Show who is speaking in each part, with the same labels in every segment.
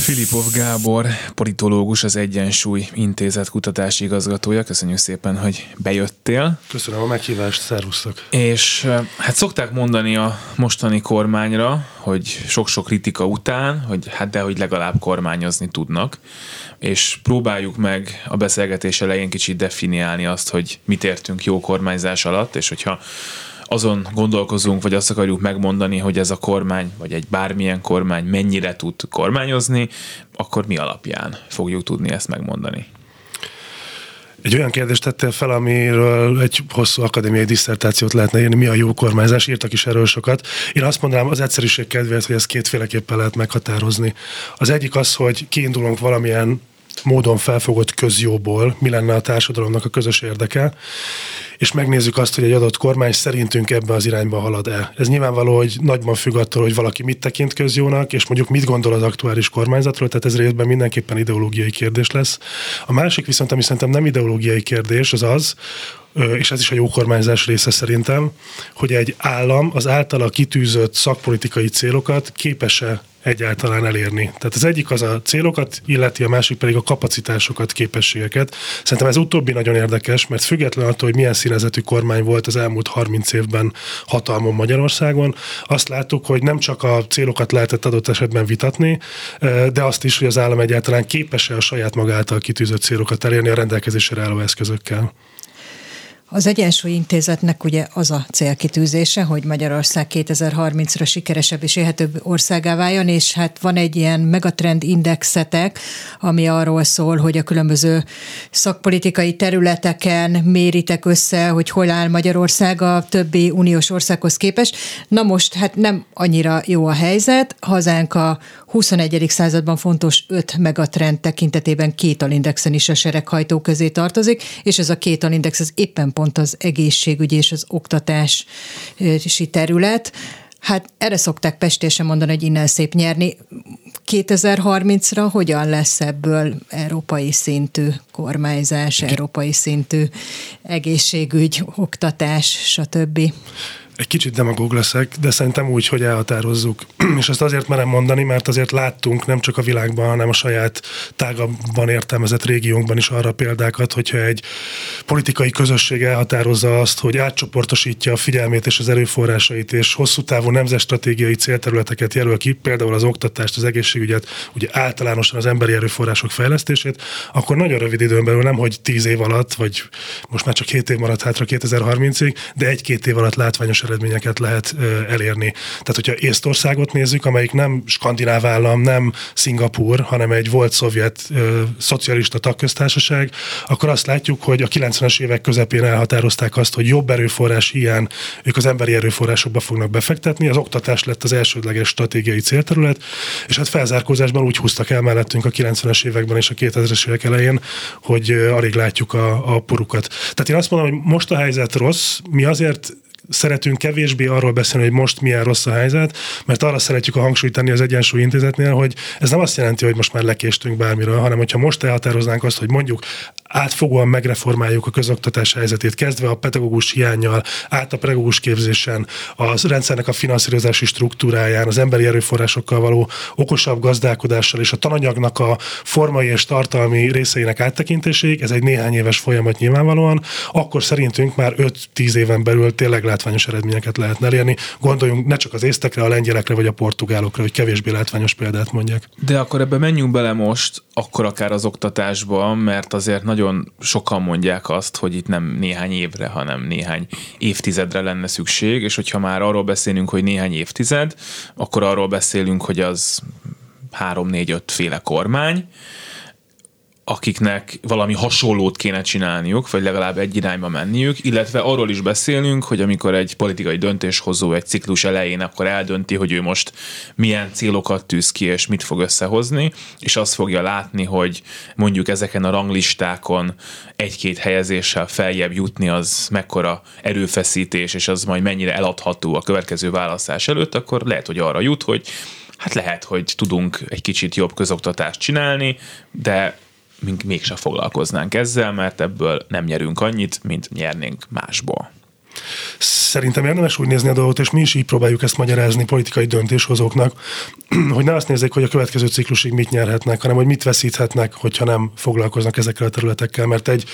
Speaker 1: Filipov Gábor, politológus, az Egyensúly Intézet kutatási igazgatója. Köszönjük szépen, hogy bejöttél.
Speaker 2: Köszönöm a meghívást, szervusztok.
Speaker 1: És hát szokták mondani a mostani kormányra, hogy sok-sok kritika után, hogy hát de, hogy legalább kormányozni tudnak. És próbáljuk meg a beszélgetés elején kicsit definiálni azt, hogy mit értünk jó kormányzás alatt, és hogyha azon gondolkozunk, vagy azt akarjuk megmondani, hogy ez a kormány, vagy egy bármilyen kormány mennyire tud kormányozni, akkor mi alapján fogjuk tudni ezt megmondani?
Speaker 2: Egy olyan kérdést tettél fel, amiről egy hosszú akadémiai diszertációt lehetne írni, mi a jó kormányzás, írtak is erről sokat. Én azt mondanám az egyszerűség kedvéért, hogy ezt kétféleképpen lehet meghatározni. Az egyik az, hogy kiindulunk valamilyen módon felfogott közjóból, mi lenne a társadalomnak a közös érdeke, és megnézzük azt, hogy egy adott kormány szerintünk ebbe az irányba halad-e. Ez nyilvánvaló, hogy nagyban függ attól, hogy valaki mit tekint közjónak, és mondjuk mit gondol az aktuális kormányzatról, tehát ez részben mindenképpen ideológiai kérdés lesz. A másik viszont, ami szerintem nem ideológiai kérdés, az az, és ez is a jó kormányzás része szerintem, hogy egy állam az általa kitűzött szakpolitikai célokat képes-e egyáltalán elérni. Tehát az egyik az a célokat illeti, a másik pedig a kapacitásokat, képességeket. Szerintem ez utóbbi nagyon érdekes, mert független attól, hogy milyen színezetű kormány volt az elmúlt 30 évben hatalmon Magyarországon, azt láttuk, hogy nem csak a célokat lehetett adott esetben vitatni, de azt is, hogy az állam egyáltalán képes-e a saját magától kitűzött célokat elérni a rendelkezésre álló eszközökkel.
Speaker 3: Az Egyensúly Intézetnek ugye az a célkitűzése, hogy Magyarország 2030-ra sikeresebb és élhetőbb országá váljon, és hát van egy ilyen megatrend indexetek, ami arról szól, hogy a különböző szakpolitikai területeken méritek össze, hogy hol áll Magyarország a többi uniós országhoz képest. Na most hát nem annyira jó a helyzet, hazánk a 21. században fontos 5 megatrend tekintetében két alindexen is a sereghajtó közé tartozik, és ez a két alindex az éppen pont az egészségügyi és az oktatási terület. Hát erre szokták pestésen mondani, hogy innen szép nyerni. 2030-ra hogyan lesz ebből európai szintű kormányzás, európai szintű egészségügy, oktatás, stb.?
Speaker 2: Egy kicsit demagóg leszek, de szerintem úgy, hogy elhatározzuk. És ezt azért merem mondani, mert azért láttunk nem csak a világban, hanem a saját tágabban értelmezett régiónkban is arra példákat, hogyha egy politikai közösség elhatározza azt, hogy átcsoportosítja a figyelmét és az erőforrásait, és hosszú távú nemzetstratégiai célterületeket jelöl ki, például az oktatást, az egészségügyet, ugye általánosan az emberi erőforrások fejlesztését, akkor nagyon rövid időn belül, nem hogy tíz év alatt, vagy most már csak 7 év maradt hátra 2030-ig, de egy-két év alatt látványos eredményeket lehet elérni. Tehát, hogyha Észtországot nézzük, amelyik nem skandináv állam, nem Szingapur, hanem egy volt szovjet szocialista tagköztársaság, akkor azt látjuk, hogy a 90-es évek közepén elhatározták azt, hogy jobb erőforrás hiány ők az emberi erőforrásokba fognak befektetni. Az oktatás lett az elsődleges stratégiai célterület, és hát felzárkózásban úgy húztak el mellettünk a 90-es években és a 2000-es évek elején, hogy alig látjuk a, a porukat. Tehát én azt mondom, hogy most a helyzet rossz, mi azért szeretünk kevésbé arról beszélni, hogy most milyen rossz a helyzet, mert arra szeretjük a hangsúlyt tenni az Egyensúly Intézetnél, hogy ez nem azt jelenti, hogy most már lekéstünk bármiről, hanem hogyha most elhatároznánk azt, hogy mondjuk átfogóan megreformáljuk a közoktatás helyzetét, kezdve a pedagógus hiányjal, át a pedagógus képzésen, a rendszernek a finanszírozási struktúráján, az emberi erőforrásokkal való okosabb gazdálkodással és a tananyagnak a formai és tartalmi részeinek áttekintéséig, ez egy néhány éves folyamat nyilvánvalóan, akkor szerintünk már 5-10 éven belül tényleg látványos eredményeket lehetne elérni. Gondoljunk ne csak az észtekre, a lengyelekre vagy a portugálokra, hogy kevésbé látványos példát mondják.
Speaker 1: De akkor ebbe menjünk bele most, akkor akár az oktatásba, mert azért nagyon sokan mondják azt, hogy itt nem néhány évre, hanem néhány évtizedre lenne szükség, és hogyha már arról beszélünk, hogy néhány évtized, akkor arról beszélünk, hogy az három, négy, öt féle kormány, akiknek valami hasonlót kéne csinálniuk, vagy legalább egy irányba menniük, illetve arról is beszélünk, hogy amikor egy politikai döntéshozó egy ciklus elején akkor eldönti, hogy ő most milyen célokat tűz ki, és mit fog összehozni, és azt fogja látni, hogy mondjuk ezeken a ranglistákon egy-két helyezéssel feljebb jutni az mekkora erőfeszítés, és az majd mennyire eladható a következő választás előtt, akkor lehet, hogy arra jut, hogy hát lehet, hogy tudunk egy kicsit jobb közoktatást csinálni, de mink mégsem foglalkoznánk ezzel, mert ebből nem nyerünk annyit, mint nyernénk másból.
Speaker 2: Szerintem érdemes úgy nézni a dolgot, és mi is így próbáljuk ezt magyarázni politikai döntéshozóknak, hogy ne azt nézzék, hogy a következő ciklusig mit nyerhetnek, hanem hogy mit veszíthetnek, hogyha nem foglalkoznak ezekkel a területekkel, mert egy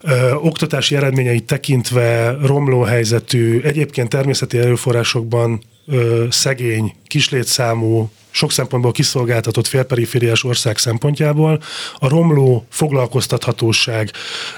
Speaker 2: ö, oktatási eredményeit tekintve romló helyzetű, egyébként természeti erőforrásokban ö, szegény, kislétszámú, sok szempontból kiszolgáltatott félperifériás ország szempontjából a romló foglalkoztathatóság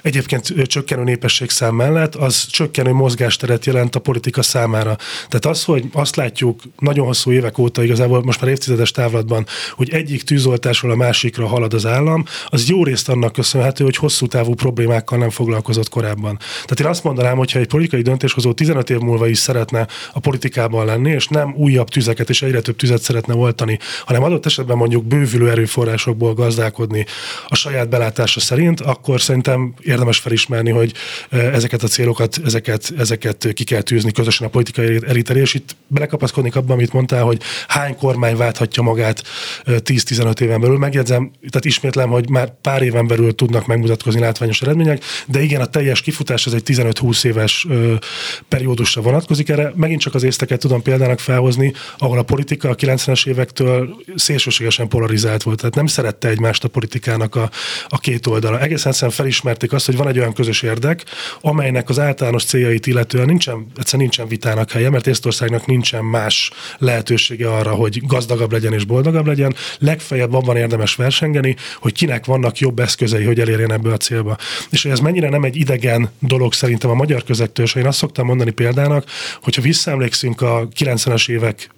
Speaker 2: egyébként csökkenő népességszám mellett az csökkenő mozgásteret jelent a politika számára. Tehát az, hogy azt látjuk nagyon hosszú évek óta, igazából most már évtizedes távlatban, hogy egyik tűzoltásról a másikra halad az állam, az jó részt annak köszönhető, hogy hosszú távú problémákkal nem foglalkozott korábban. Tehát én azt mondanám, hogy ha egy politikai döntéshozó 15 év múlva is szeretne a politikában lenni, és nem újabb tüzeket és egyre több tüzet szeretne oltani, hanem adott esetben mondjuk bővülő erőforrásokból gazdálkodni a saját belátása szerint, akkor szerintem érdemes felismerni, hogy e, ezeket a célokat, ezeket, ezeket ki kell tűzni közösen a politikai elitelé, és itt belekapaszkodnék abban, amit mondtál, hogy hány kormány válthatja magát 10-15 e, éven belül. Megjegyzem, tehát ismétlem, hogy már pár éven belül tudnak megmutatkozni látványos eredmények, de igen, a teljes kifutás az egy 15-20 éves ö, periódusra vonatkozik erre. Megint csak az észteket tudom példának felhozni, ahol a politika a 90-es évek évektől szélsőségesen polarizált volt, tehát nem szerette egymást a politikának a, a két oldala. Egészen egyszerűen felismerték azt, hogy van egy olyan közös érdek, amelynek az általános céljait illetően nincsen, egyszerűen nincsen vitának helye, mert Észtországnak nincsen más lehetősége arra, hogy gazdagabb legyen és boldogabb legyen. Legfeljebb abban érdemes versengeni, hogy kinek vannak jobb eszközei, hogy elérjen ebből a célba. És hogy ez mennyire nem egy idegen dolog szerintem a magyar közektől, és én azt szoktam mondani példának, hogyha visszaemlékszünk a 90-es évek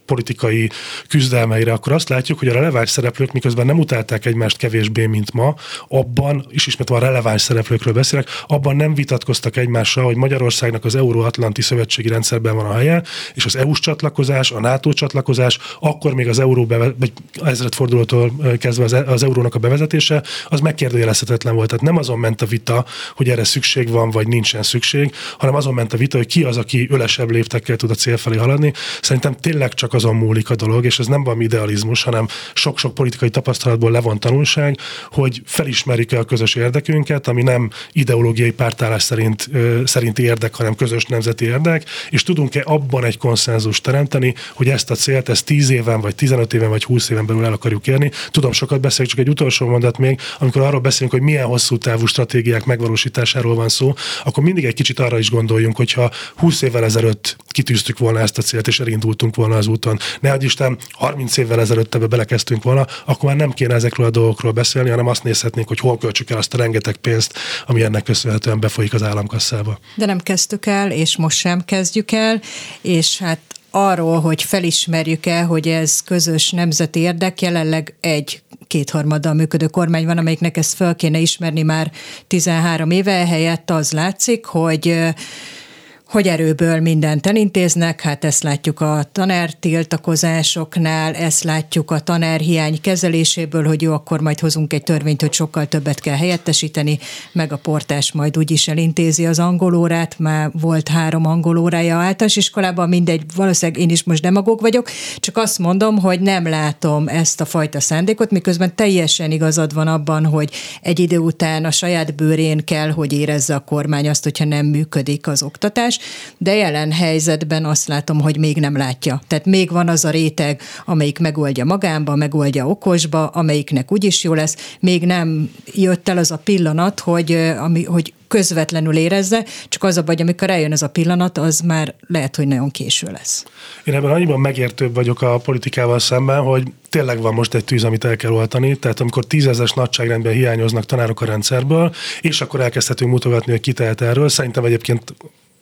Speaker 2: politikai küzdelmeire, akkor azt látjuk, hogy a releváns szereplők, miközben nem utálták egymást kevésbé, mint ma, abban, és ismét a releváns szereplőkről beszélek, abban nem vitatkoztak egymással, hogy Magyarországnak az Euróatlanti Szövetségi Rendszerben van a helye, és az EU-s csatlakozás, a NATO csatlakozás, akkor még az euró beve, vagy ezredfordulótól kezdve az, e- az eurónak a bevezetése, az megkérdőjelezhetetlen volt. Tehát nem azon ment a vita, hogy erre szükség van, vagy nincsen szükség, hanem azon ment a vita, hogy ki az, aki ölesebb léptekkel tud a cél felé haladni. Szerintem tényleg csak azon múlik a dolog, és ez nem valami idealizmus, hanem sok-sok politikai tapasztalatból levont tanulság, hogy felismerjük-e a közös érdekünket, ami nem ideológiai pártállás szerint, szerinti érdek, hanem közös nemzeti érdek, és tudunk-e abban egy konszenzust teremteni, hogy ezt a célt, ezt 10 éven, vagy 15 éven, vagy 20 éven belül el akarjuk érni. Tudom, sokat beszélek, csak egy utolsó mondat még, amikor arról beszélünk, hogy milyen hosszú távú stratégiák megvalósításáról van szó, akkor mindig egy kicsit arra is gondoljunk, hogyha 20 évvel ezelőtt kitűztük volna ezt a célt, és elindultunk volna az úton. Ne Isten, 30 évvel ezelőtt ebbe belekezdtünk volna, akkor már nem kéne ezekről a dolgokról beszélni, hanem azt nézhetnénk, hogy hol költsük el azt a rengeteg pénzt, ami ennek köszönhetően befolyik az államkasszába.
Speaker 3: De nem kezdtük el, és most sem kezdjük el, és hát arról, hogy felismerjük el, hogy ez közös nemzeti érdek, jelenleg egy kétharmaddal működő kormány van, amelyiknek ezt fel kéne ismerni már 13 éve, helyett az látszik, hogy hogy erőből mindent elintéznek, hát ezt látjuk a tanártiltakozásoknál, ezt látjuk a tanárhiány kezeléséből, hogy jó, akkor majd hozunk egy törvényt, hogy sokkal többet kell helyettesíteni, meg a portás majd úgyis elintézi az angolórát, már volt három angolórája általános iskolában, mindegy, valószínűleg én is most demagóg vagyok, csak azt mondom, hogy nem látom ezt a fajta szándékot, miközben teljesen igazad van abban, hogy egy idő után a saját bőrén kell, hogy érezze a kormány azt, hogyha nem működik az oktatás, de jelen helyzetben azt látom, hogy még nem látja. Tehát még van az a réteg, amelyik megoldja magánba, megoldja okosba, amelyiknek úgyis jó lesz. Még nem jött el az a pillanat, hogy, ami, hogy közvetlenül érezze, csak az a baj, amikor eljön ez a pillanat, az már lehet, hogy nagyon késő lesz.
Speaker 2: Én ebben annyiban megértőbb vagyok a politikával szemben, hogy tényleg van most egy tűz, amit el kell oltani, tehát amikor tízezes nagyságrendben hiányoznak tanárok a rendszerből, és akkor elkezdhetünk mutogatni, hogy ki tehet erről. Szerintem egyébként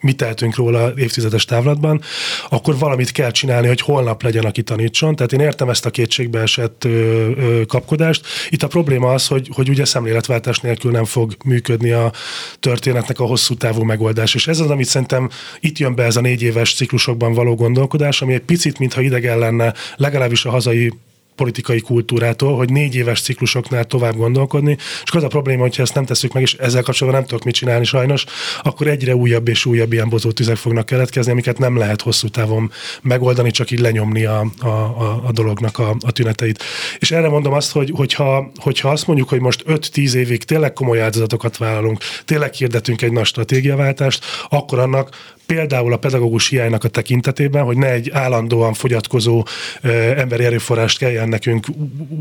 Speaker 2: mit tehetünk róla évtizedes távlatban, akkor valamit kell csinálni, hogy holnap legyen, aki tanítson. Tehát én értem ezt a kétségbe esett ö, ö, kapkodást. Itt a probléma az, hogy, hogy ugye szemléletváltás nélkül nem fog működni a történetnek a hosszú távú megoldás. És ez az, amit szerintem itt jön be ez a négy éves ciklusokban való gondolkodás, ami egy picit, mintha idegen lenne, legalábbis a hazai politikai kultúrától, hogy négy éves ciklusoknál tovább gondolkodni, és az a probléma, hogyha ezt nem tesszük meg, és ezzel kapcsolatban nem tudok mit csinálni sajnos, akkor egyre újabb és újabb ilyen tüzek fognak keletkezni, amiket nem lehet hosszú távon megoldani, csak így lenyomni a, a, a, a dolognak a, a tüneteit. És erre mondom azt, hogy hogyha, hogyha azt mondjuk, hogy most 5-10 évig tényleg komoly áldozatokat vállalunk, tényleg hirdetünk egy nagy stratégiaváltást, akkor annak például a pedagógus hiánynak a tekintetében, hogy ne egy állandóan fogyatkozó ö, emberi erőforrást kelljen nekünk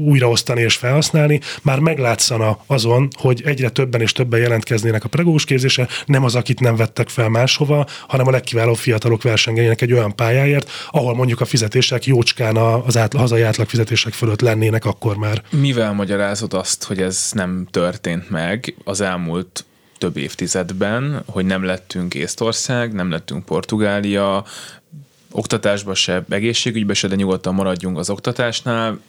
Speaker 2: újraosztani és felhasználni, már meglátszana azon, hogy egyre többen és többen jelentkeznének a pedagógus képzése, nem az, akit nem vettek fel máshova, hanem a legkiválóbb fiatalok versengenének egy olyan pályáért, ahol mondjuk a fizetések jócskán az átla, hazai átlag fizetések fölött lennének akkor már.
Speaker 1: Mivel magyarázod azt, hogy ez nem történt meg az elmúlt több évtizedben, hogy nem lettünk Észtország, nem lettünk Portugália, oktatásba se, egészségügybe se, de nyugodtan maradjunk az oktatásnál.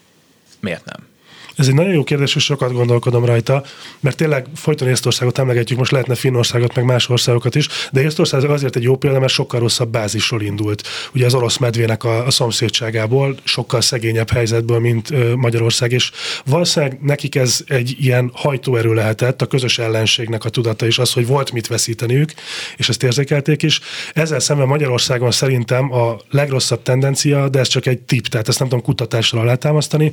Speaker 1: Miért nem?
Speaker 2: Ez egy nagyon jó kérdés, és sokat gondolkodom rajta, mert tényleg folyton Észtországot emlegetjük, most lehetne Finnországot, meg más országokat is, de Észtország azért egy jó példa, mert sokkal rosszabb bázisról indult. Ugye az orosz medvének a, a szomszédságából, sokkal szegényebb helyzetből, mint Magyarország, és valószínűleg nekik ez egy ilyen hajtóerő lehetett, a közös ellenségnek a tudata is az, hogy volt mit veszíteniük, és ezt érzékelték is. Ezzel szemben Magyarországon szerintem a legrosszabb tendencia, de ez csak egy tip, tehát ezt nem tudom kutatással alátámasztani,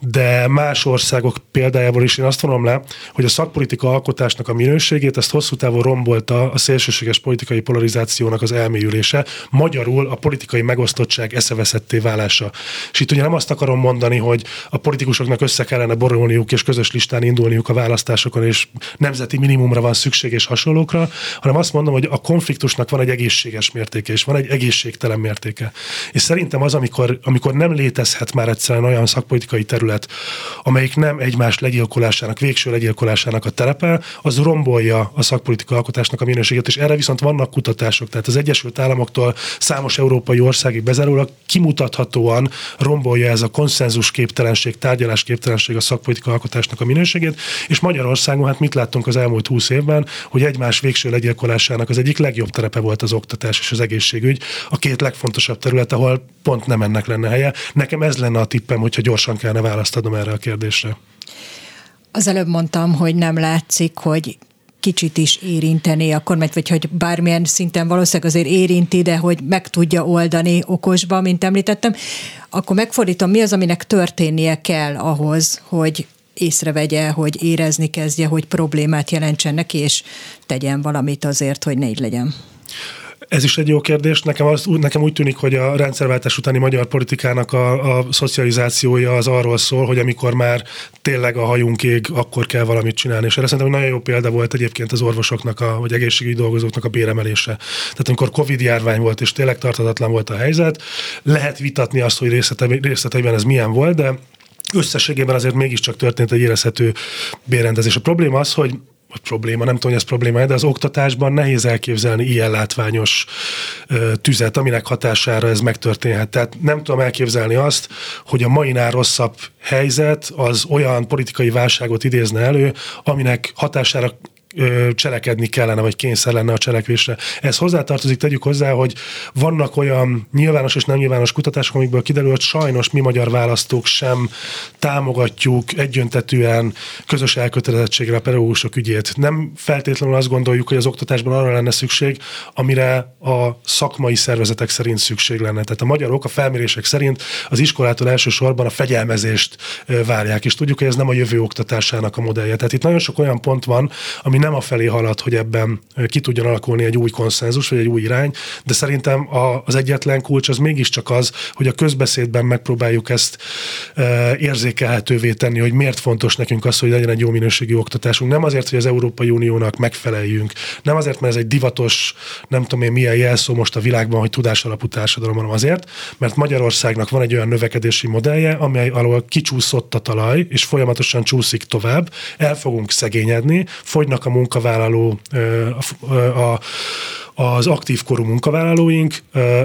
Speaker 2: de már más országok példájából is én azt vonom le, hogy a szakpolitika alkotásnak a minőségét ezt hosszú távon rombolta a szélsőséges politikai polarizációnak az elmélyülése, magyarul a politikai megosztottság eszeveszetté válása. És itt ugye nem azt akarom mondani, hogy a politikusoknak össze kellene borulniuk és közös listán indulniuk a választásokon, és nemzeti minimumra van szükség és hasonlókra, hanem azt mondom, hogy a konfliktusnak van egy egészséges mértéke, és van egy egészségtelen mértéke. És szerintem az, amikor, amikor nem létezhet már egyszerűen olyan szakpolitikai terület, amelyik nem egymás legyilkolásának, végső legyilkolásának a terepe, az rombolja a szakpolitika alkotásnak a minőségét, és erre viszont vannak kutatások. Tehát az Egyesült Államoktól számos európai országig bezárólag kimutathatóan rombolja ez a konszenzus képtelenség, tárgyalás képtelenség a szakpolitika alkotásnak a minőségét, és Magyarországon hát mit láttunk az elmúlt húsz évben, hogy egymás végső legyilkolásának az egyik legjobb terepe volt az oktatás és az egészségügy, a két legfontosabb terület, ahol pont nem ennek lenne helye. Nekem ez lenne a tippem, hogyha gyorsan kellene választ adnom erre a kérdésre.
Speaker 3: Az előbb mondtam, hogy nem látszik, hogy kicsit is érinteni a kormányt, vagy hogy bármilyen szinten valószínűleg azért érinti, de hogy meg tudja oldani okosba, mint említettem, akkor megfordítom, mi az, aminek történnie kell ahhoz, hogy észrevegye, hogy érezni kezdje, hogy problémát jelentsen neki, és tegyen valamit azért, hogy ne így legyen.
Speaker 2: Ez is egy jó kérdés. Nekem, az, nekem úgy tűnik, hogy a rendszerváltás utáni magyar politikának a, a szocializációja az arról szól, hogy amikor már tényleg a hajunk ég, akkor kell valamit csinálni. És erre szerintem nagyon jó példa volt egyébként az orvosoknak, a, vagy egészségügyi dolgozóknak a béremelése. Tehát amikor Covid járvány volt, és tényleg tartatatlan volt a helyzet, lehet vitatni azt, hogy részleteiben ez milyen volt, de összességében azért mégiscsak történt egy érezhető bérendezés. A probléma az, hogy vagy probléma, nem tudom, hogy ez probléma, de az oktatásban nehéz elképzelni ilyen látványos tüzet, aminek hatására ez megtörténhet. Tehát nem tudom elképzelni azt, hogy a mainál rosszabb helyzet az olyan politikai válságot idézne elő, aminek hatására cselekedni kellene, vagy kényszer lenne a cselekvésre. Ez hozzátartozik, tegyük hozzá, hogy vannak olyan nyilvános és nem nyilvános kutatások, amikből kiderül, hogy sajnos mi magyar választók sem támogatjuk egyöntetűen közös elkötelezettségre a pedagógusok ügyét. Nem feltétlenül azt gondoljuk, hogy az oktatásban arra lenne szükség, amire a szakmai szervezetek szerint szükség lenne. Tehát a magyarok a felmérések szerint az iskolától elsősorban a fegyelmezést várják, és tudjuk, hogy ez nem a jövő oktatásának a modellje. Tehát itt nagyon sok olyan pont van, ami nem a felé halad, hogy ebben ki tudjon alakulni egy új konszenzus, vagy egy új irány, de szerintem az egyetlen kulcs az mégiscsak az, hogy a közbeszédben megpróbáljuk ezt érzékelhetővé tenni, hogy miért fontos nekünk az, hogy legyen egy jó minőségű oktatásunk. Nem azért, hogy az Európai Uniónak megfeleljünk, nem azért, mert ez egy divatos, nem tudom én milyen jelszó most a világban, hogy tudás alapú társadalom, hanem azért, mert Magyarországnak van egy olyan növekedési modellje, amely alól kicsúszott a talaj, és folyamatosan csúszik tovább, el fogunk szegényedni, fogynak a munkavállaló, a, a az aktív korú munkavállalóink,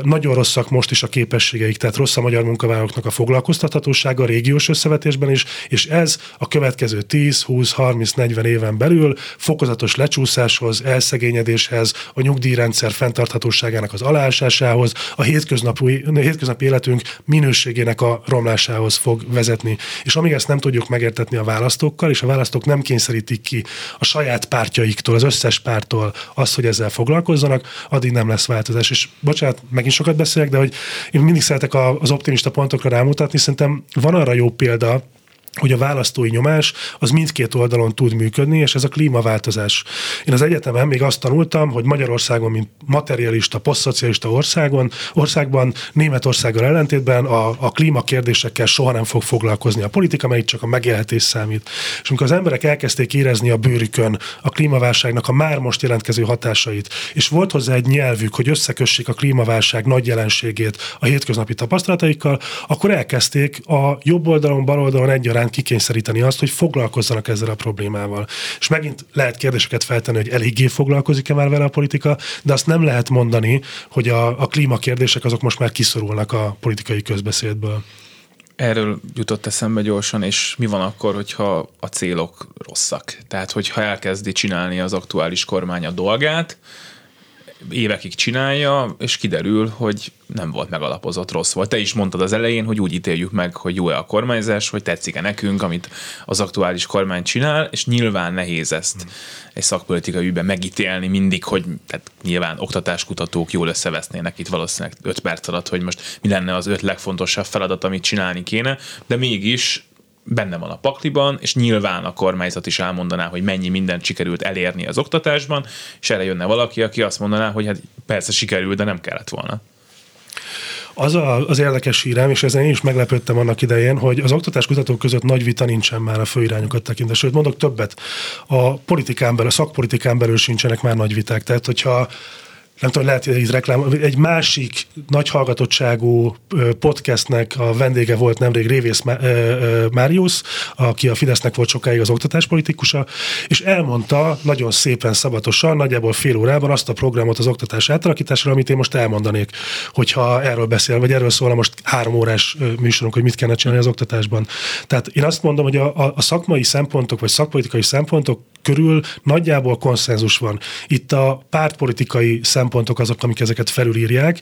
Speaker 2: nagyon rosszak most is a képességeik, tehát rossz a magyar munkavállalóknak a foglalkoztathatósága a régiós összevetésben is, és ez a következő 10, 20, 30, 40 éven belül fokozatos lecsúszáshoz, elszegényedéshez, a nyugdíjrendszer fenntarthatóságának az aláásásához, a hétköznapi, a hétköznapi életünk minőségének a romlásához fog vezetni. És amíg ezt nem tudjuk megértetni a választókkal, és a választók nem kényszerítik ki a saját pártjaiktól, az összes pártól azt, hogy ezzel foglalkozzanak, addig nem lesz változás. És bocsánat, megint sokat beszélek, de hogy én mindig szeretek az optimista pontokra rámutatni, szerintem van arra jó példa, hogy a választói nyomás az mindkét oldalon tud működni, és ez a klímaváltozás. Én az egyetemen még azt tanultam, hogy Magyarországon, mint materialista, posztszocialista országon, országban, Németországgal ellentétben a, a klímakérdésekkel soha nem fog foglalkozni a politika, mert csak a megélhetés számít. És amikor az emberek elkezdték érezni a bőrükön a klímaválságnak a már most jelentkező hatásait, és volt hozzá egy nyelvük, hogy összekössék a klímaválság nagy jelenségét a hétköznapi tapasztalataikkal, akkor elkezdték a jobb oldalon, bal oldalon egyaránt egyáltalán kikényszeríteni azt, hogy foglalkozzanak ezzel a problémával. És megint lehet kérdéseket feltenni, hogy eléggé foglalkozik-e már vele a politika, de azt nem lehet mondani, hogy a, a klímakérdések azok most már kiszorulnak a politikai közbeszédből.
Speaker 1: Erről jutott eszembe gyorsan, és mi van akkor, hogyha a célok rosszak? Tehát, hogyha elkezdi csinálni az aktuális kormány a dolgát, évekig csinálja, és kiderül, hogy nem volt megalapozott, rossz volt. Te is mondtad az elején, hogy úgy ítéljük meg, hogy jó-e a kormányzás, hogy tetszik-e nekünk, amit az aktuális kormány csinál, és nyilván nehéz ezt egy szakpolitikai ügyben megítélni mindig, hogy tehát nyilván oktatáskutatók jól összevesznének itt valószínűleg 5 perc alatt, hogy most mi lenne az öt legfontosabb feladat, amit csinálni kéne, de mégis benne van a pakliban, és nyilván a kormányzat is elmondaná, hogy mennyi mindent sikerült elérni az oktatásban, és erre jönne valaki, aki azt mondaná, hogy hát persze sikerült, de nem kellett volna.
Speaker 2: Az a, az érdekes hírem, és ezen én is meglepődtem annak idején, hogy az oktatáskutatók között nagy vita nincsen már a főirányokat tekintve. Sőt, mondok többet, a politikán belül, a szakpolitikán belül sincsenek már nagy viták. Tehát, hogyha nem tudom, lehet, hogy reklám, egy másik nagy hallgatottságú podcastnek a vendége volt nemrég Révész Máriusz, aki a Fidesznek volt sokáig az oktatáspolitikusa, és elmondta nagyon szépen, szabatosan, nagyjából fél órában azt a programot az oktatás átalakításra, amit én most elmondanék, hogyha erről beszél, vagy erről szól most három órás műsorunk, hogy mit kellene csinálni az oktatásban. Tehát én azt mondom, hogy a, a, a szakmai szempontok, vagy szakpolitikai szempontok körül nagyjából konszenzus van. Itt a pártpolitikai szempontok azok, amik ezeket felülírják,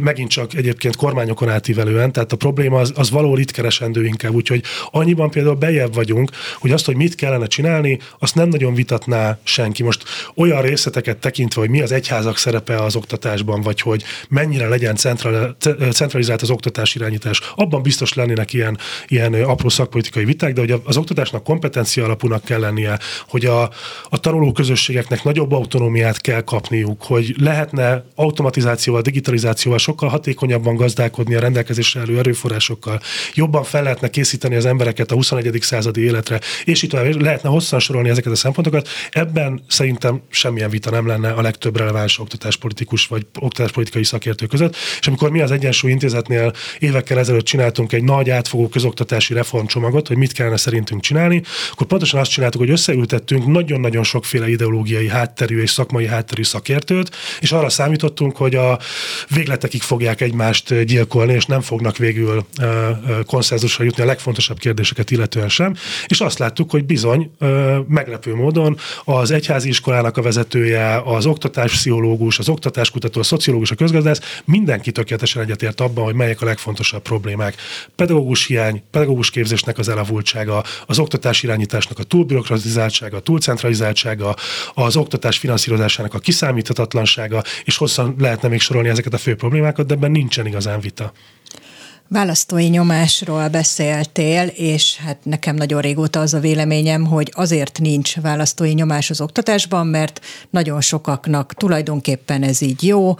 Speaker 2: megint csak egyébként kormányokon átívelően, tehát a probléma az, az való itt keresendő inkább, úgyhogy annyiban például bejebb vagyunk, hogy azt, hogy mit kellene csinálni, azt nem nagyon vitatná senki. Most olyan részleteket tekintve, hogy mi az egyházak szerepe az oktatásban, vagy hogy mennyire legyen centralizált az oktatás irányítás, abban biztos lennének ilyen, ilyen apró szakpolitikai viták, de hogy az oktatásnak kompetencia alapúnak kell lennie, hogy a a, tanuló közösségeknek nagyobb autonómiát kell kapniuk, hogy lehetne automatizációval, digitalizációval sokkal hatékonyabban gazdálkodni a rendelkezésre álló erőforrásokkal, jobban fel lehetne készíteni az embereket a 21. századi életre, és itt lehetne hosszan sorolni ezeket a szempontokat. Ebben szerintem semmilyen vita nem lenne a legtöbb releváns oktatáspolitikus vagy oktatáspolitikai szakértő között. És amikor mi az Egyensúly Intézetnél évekkel ezelőtt csináltunk egy nagy átfogó közoktatási reformcsomagot, hogy mit kellene szerintünk csinálni, akkor pontosan azt csináltuk, hogy összeültettünk nagyon-nagyon sokféle ideológiai hátterű és szakmai hátterű szakértőt, és arra számítottunk, hogy a végletekig fogják egymást gyilkolni, és nem fognak végül konszenzusra jutni a legfontosabb kérdéseket illetően sem. És azt láttuk, hogy bizony meglepő módon az egyházi iskolának a vezetője, az oktatáspszichológus, az oktatáskutató, a szociológus, a közgazdász, mindenki tökéletesen egyetért abban, hogy melyek a legfontosabb problémák. Pedagógus hiány, pedagógus képzésnek az elavultsága, az oktatás irányításnak a túlbürokratizáltsága, túl túlcentralizáltsága, az oktatás finanszírozásának a kiszámíthatatlansága, és hosszan lehetne még sorolni ezeket a fő problémákat, de ebben nincsen igazán vita.
Speaker 3: Választói nyomásról beszéltél, és hát nekem nagyon régóta az a véleményem, hogy azért nincs választói nyomás az oktatásban, mert nagyon sokaknak tulajdonképpen ez így jó,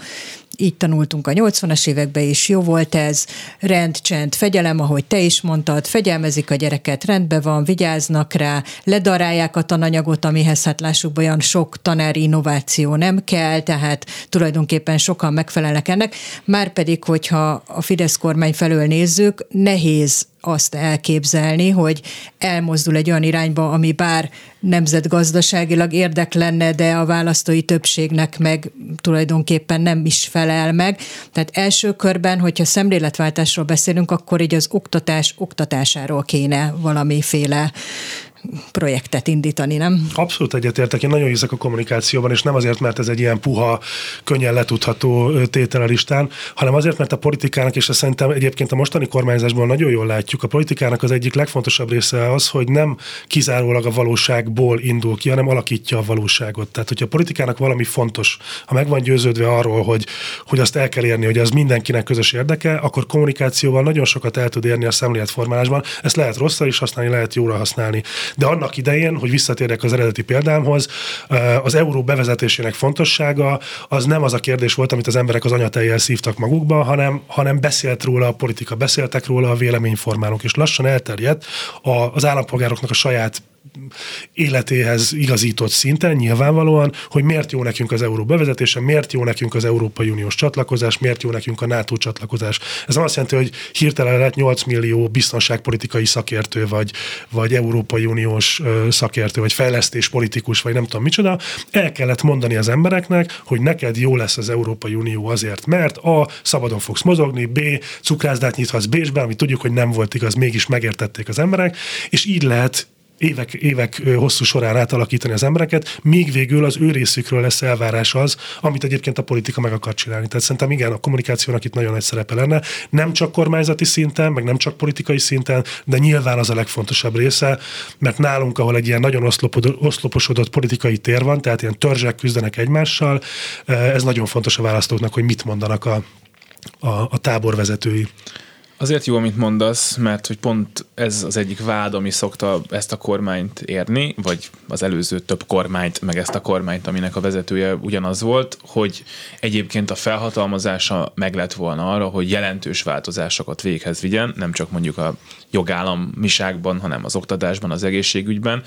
Speaker 3: így tanultunk a 80-as években is, jó volt ez, rend, csend, fegyelem, ahogy te is mondtad, fegyelmezik a gyereket, rendben van, vigyáznak rá, ledarálják a tananyagot, amihez hát lássuk, olyan sok tanári innováció nem kell, tehát tulajdonképpen sokan megfelelnek ennek, már pedig, hogyha a Fidesz kormány felől nézzük, nehéz azt elképzelni, hogy elmozdul egy olyan irányba, ami bár nemzetgazdaságilag érdek lenne, de a választói többségnek meg tulajdonképpen nem is felel meg. Tehát első körben, hogyha szemléletváltásról beszélünk, akkor így az oktatás oktatásáról kéne valamiféle projektet indítani, nem?
Speaker 2: Abszolút egyetértek, én nagyon hiszek a kommunikációban, és nem azért, mert ez egy ilyen puha, könnyen letudható tétel a listán, hanem azért, mert a politikának, és ezt szerintem egyébként a mostani kormányzásban nagyon jól látjuk, a politikának az egyik legfontosabb része az, hogy nem kizárólag a valóságból indul ki, hanem alakítja a valóságot. Tehát, hogyha a politikának valami fontos, ha meg van győződve arról, hogy, hogy azt el kell érni, hogy az mindenkinek közös érdeke, akkor kommunikációval nagyon sokat el tud érni a szemléletformálásban. Ezt lehet rosszra is használni, lehet jóra használni. De annak idején, hogy visszatérjek az eredeti példámhoz, az euró bevezetésének fontossága az nem az a kérdés volt, amit az emberek az anyatejjel szívtak magukba, hanem, hanem beszélt róla a politika, beszéltek róla a véleményformálók, és lassan elterjedt az állampolgároknak a saját életéhez igazított szinten nyilvánvalóan, hogy miért jó nekünk az euró bevezetése, miért jó nekünk az Európai Uniós csatlakozás, miért jó nekünk a NATO csatlakozás. Ez nem azt jelenti, hogy hirtelen lett 8 millió biztonságpolitikai szakértő, vagy, vagy Európai Uniós szakértő, vagy fejlesztés politikus, vagy nem tudom micsoda. El kellett mondani az embereknek, hogy neked jó lesz az Európai Unió azért, mert A. szabadon fogsz mozogni, B. cukrászdát nyithatsz Bécsben, ami tudjuk, hogy nem volt igaz, mégis megértették az emberek, és így lehet évek, évek hosszú során átalakítani az embereket, míg végül az ő részükről lesz elvárás az, amit egyébként a politika meg akar csinálni. Tehát szerintem igen, a kommunikációnak itt nagyon nagy szerepe lenne, nem csak kormányzati szinten, meg nem csak politikai szinten, de nyilván az a legfontosabb része, mert nálunk, ahol egy ilyen nagyon oszloposodott politikai tér van, tehát ilyen törzsek küzdenek egymással, ez nagyon fontos a választóknak, hogy mit mondanak a, a, a tábor vezetői.
Speaker 1: Azért jó, amit mondasz, mert hogy pont ez az egyik vád, ami szokta ezt a kormányt érni, vagy az előző több kormányt, meg ezt a kormányt, aminek a vezetője ugyanaz volt, hogy egyébként a felhatalmazása meg lett volna arra, hogy jelentős változásokat véghez vigyen, nem csak mondjuk a jogállamiságban, hanem az oktatásban, az egészségügyben.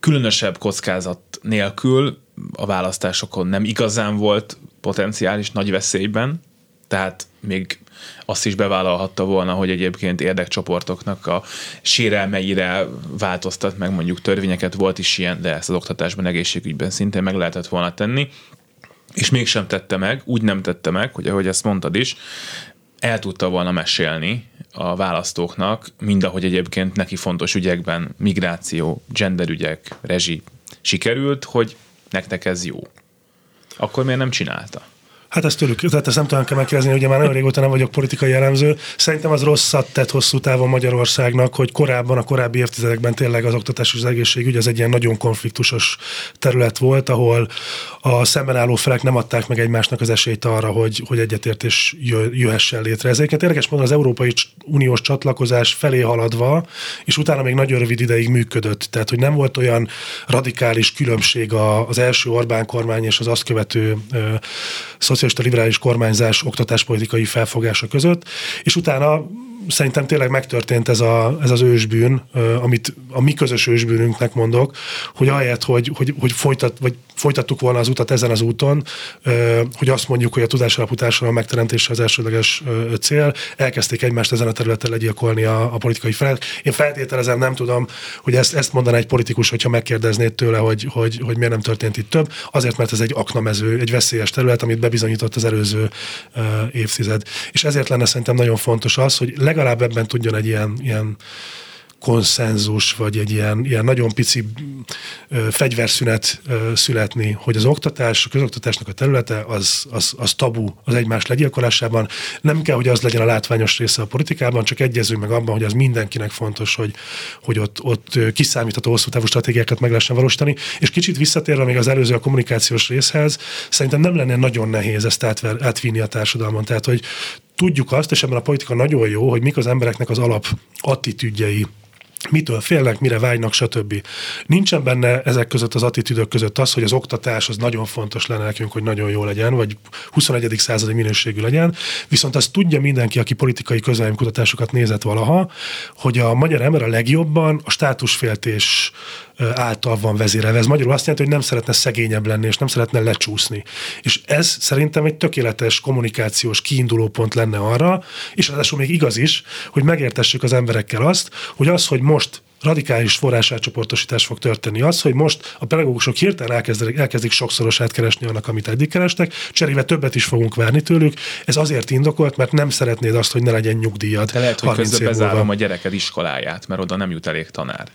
Speaker 1: Különösebb kockázat nélkül a választásokon nem igazán volt potenciális nagy veszélyben, tehát még azt is bevállalhatta volna, hogy egyébként érdekcsoportoknak a sérelmeire változtat meg mondjuk törvényeket, volt is ilyen, de ezt az oktatásban, egészségügyben szintén meg lehetett volna tenni, és mégsem tette meg, úgy nem tette meg, hogy ahogy ezt mondtad is, el tudta volna mesélni a választóknak, mindahogy egyébként neki fontos ügyekben migráció, genderügyek, rezsi sikerült, hogy nektek ez jó. Akkor miért nem csinálta?
Speaker 2: Hát ezt tőlük, tehát ezt nem tudom megkérdezni, ugye már nagyon régóta nem vagyok politikai jellemző. Szerintem az rosszat tett hosszú távon Magyarországnak, hogy korábban, a korábbi évtizedekben tényleg az oktatás és az egészségügy az egy ilyen nagyon konfliktusos terület volt, ahol a szemben álló felek nem adták meg egymásnak az esélyt arra, hogy, hogy egyetértés jöhessen létre. Ezeket érdekes módon az Európai Uniós csatlakozás felé haladva, és utána még nagyon rövid ideig működött. Tehát, hogy nem volt olyan radikális különbség az első Orbán kormány és az azt követő szocialista liberális kormányzás oktatáspolitikai felfogása között, és utána szerintem tényleg megtörtént ez, a, ez az ősbűn, amit a mi közös ősbűnünknek mondok, hogy ahelyett, hogy, hogy, hogy folytat, vagy folytattuk volna az utat ezen az úton, hogy azt mondjuk, hogy a tudás alapú társadalom megteremtése az elsődleges cél, elkezdték egymást ezen a területen legyilkolni a, a politikai felet. Én feltételezem, nem tudom, hogy ezt, ezt mondaná egy politikus, hogyha megkérdeznéd tőle, hogy, hogy, hogy miért nem történt itt több. Azért, mert ez egy aknamező, egy veszélyes terület, amit bebizonyított az előző évtized. És ezért lenne szerintem nagyon fontos az, hogy legalább ebben tudjon egy ilyen, ilyen konszenzus, vagy egy ilyen, ilyen nagyon pici ö, fegyverszünet ö, születni, hogy az oktatás, a közoktatásnak a területe az, az, az tabu az egymás legyilkolásában. Nem kell, hogy az legyen a látványos része a politikában, csak egyezünk meg abban, hogy az mindenkinek fontos, hogy, hogy ott, ott kiszámítható hosszú távú stratégiákat meg lehessen valósítani. És kicsit visszatérve még az előző a kommunikációs részhez, szerintem nem lenne nagyon nehéz ezt átver, átvinni a társadalmon. Tehát, hogy tudjuk azt, és ebben a politika nagyon jó, hogy mik az embereknek az alap attitűdjei, mitől félnek, mire vágynak, stb. Nincsen benne ezek között az attitűdök között az, hogy az oktatás az nagyon fontos lenne nekünk, hogy nagyon jó legyen, vagy 21. századi minőségű legyen, viszont azt tudja mindenki, aki politikai kutatásokat nézett valaha, hogy a magyar ember a legjobban a státusféltés által van vezérelve. Ez magyarul azt jelenti, hogy nem szeretne szegényebb lenni, és nem szeretne lecsúszni. És ez szerintem egy tökéletes kommunikációs kiinduló pont lenne arra, és ráadásul még igaz is, hogy megértessük az emberekkel azt, hogy az, hogy most radikális forrásátcsoportosítás fog történni. Az, hogy most a pedagógusok hirtelen elkezdik, elkezdik sokszorosát keresni annak, amit eddig kerestek, cserébe többet is fogunk várni tőlük. Ez azért indokolt, mert nem szeretnéd azt, hogy ne legyen nyugdíjad.
Speaker 1: De lehet, hogy közben bezárom a gyereked iskoláját, mert oda nem jut elég tanár.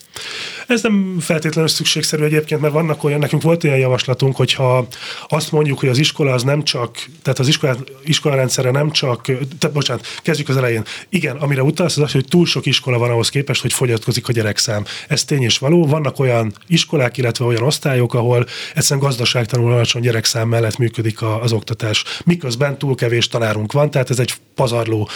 Speaker 2: Ez nem feltétlenül szükségszerű egyébként, mert vannak olyan, nekünk volt olyan javaslatunk, hogyha azt mondjuk, hogy az iskola az nem csak, tehát az iskola, iskolarendszere nem csak, te, bocsánat, kezdjük az elején. Igen, amire utalsz, az az, hogy túl sok iskola van ahhoz képest, hogy fogyatkozik a gyerek gyerekszám. Ez tény és való. Vannak olyan iskolák, illetve olyan osztályok, ahol egyszerűen gazdaságtanul alacsony gyerekszám mellett működik a, az oktatás. Miközben túl kevés tanárunk van, tehát ez egy pazarló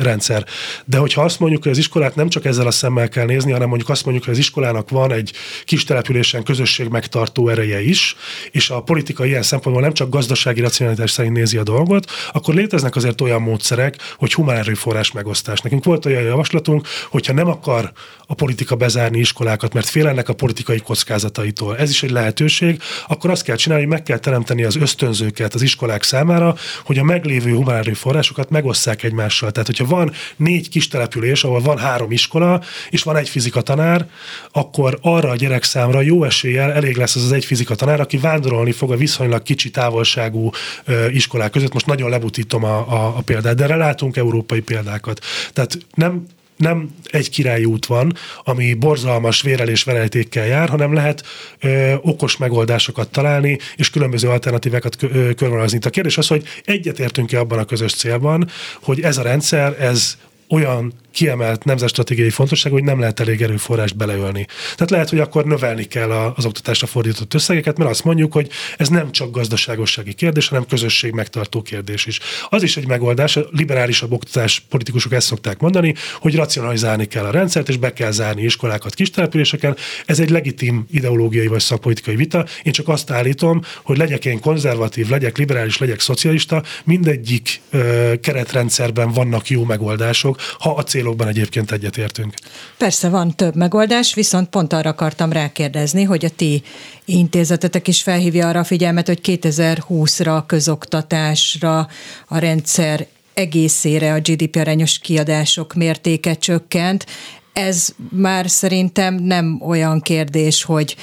Speaker 2: rendszer. De hogyha azt mondjuk, hogy az iskolát nem csak ezzel a szemmel kell nézni, hanem mondjuk azt mondjuk, hogy az iskolának van egy kis településen közösség megtartó ereje is, és a politika ilyen szempontból nem csak gazdasági racionalitás szerint nézi a dolgot, akkor léteznek azért olyan módszerek, hogy humán erőforrás megosztás. Nekünk volt olyan javaslatunk, hogyha nem akar a politika bezárni iskolákat, mert fél ennek a politikai kockázataitól. Ez is egy lehetőség, akkor azt kell csinálni, hogy meg kell teremteni az ösztönzőket az iskolák számára, hogy a meglévő humán erőforrásokat megosszák egymással. Tehát, hogyha van négy kis település, ahol van három iskola, és van egy fizika tanár, akkor arra a gyerek számra jó eséllyel elég lesz az az egy fizika tanár, aki vándorolni fog a viszonylag kicsi távolságú ö, iskolák között. Most nagyon lebutítom a, a, a példát, de erre látunk európai példákat. Tehát nem nem egy királyi út van, ami borzalmas vérel és verejtékkel jár, hanem lehet ö, okos megoldásokat találni, és különböző alternatívákat körvonalazni. A kérdés az, hogy egyetértünk-e abban a közös célban, hogy ez a rendszer, ez olyan kiemelt nemzetstratégiai fontosság, hogy nem lehet elég erőforrást beleölni. Tehát lehet, hogy akkor növelni kell az oktatásra fordított összegeket, mert azt mondjuk, hogy ez nem csak gazdaságossági kérdés, hanem közösség megtartó kérdés is. Az is egy megoldás, a liberálisabb oktatás politikusok ezt szokták mondani, hogy racionalizálni kell a rendszert, és be kell zárni iskolákat kistelepüléseken. Ez egy legitim ideológiai vagy szakpolitikai vita. Én csak azt állítom, hogy legyek én konzervatív, legyek liberális, legyek szocialista, mindegyik ö, keretrendszerben vannak jó megoldások, ha a cél célokban egyébként egyetértünk.
Speaker 3: Persze van több megoldás, viszont pont arra akartam rákérdezni, hogy a ti intézetetek is felhívja arra a figyelmet, hogy 2020-ra a közoktatásra a rendszer egészére a GDP arányos kiadások mértéke csökkent. Ez már szerintem nem olyan kérdés, hogy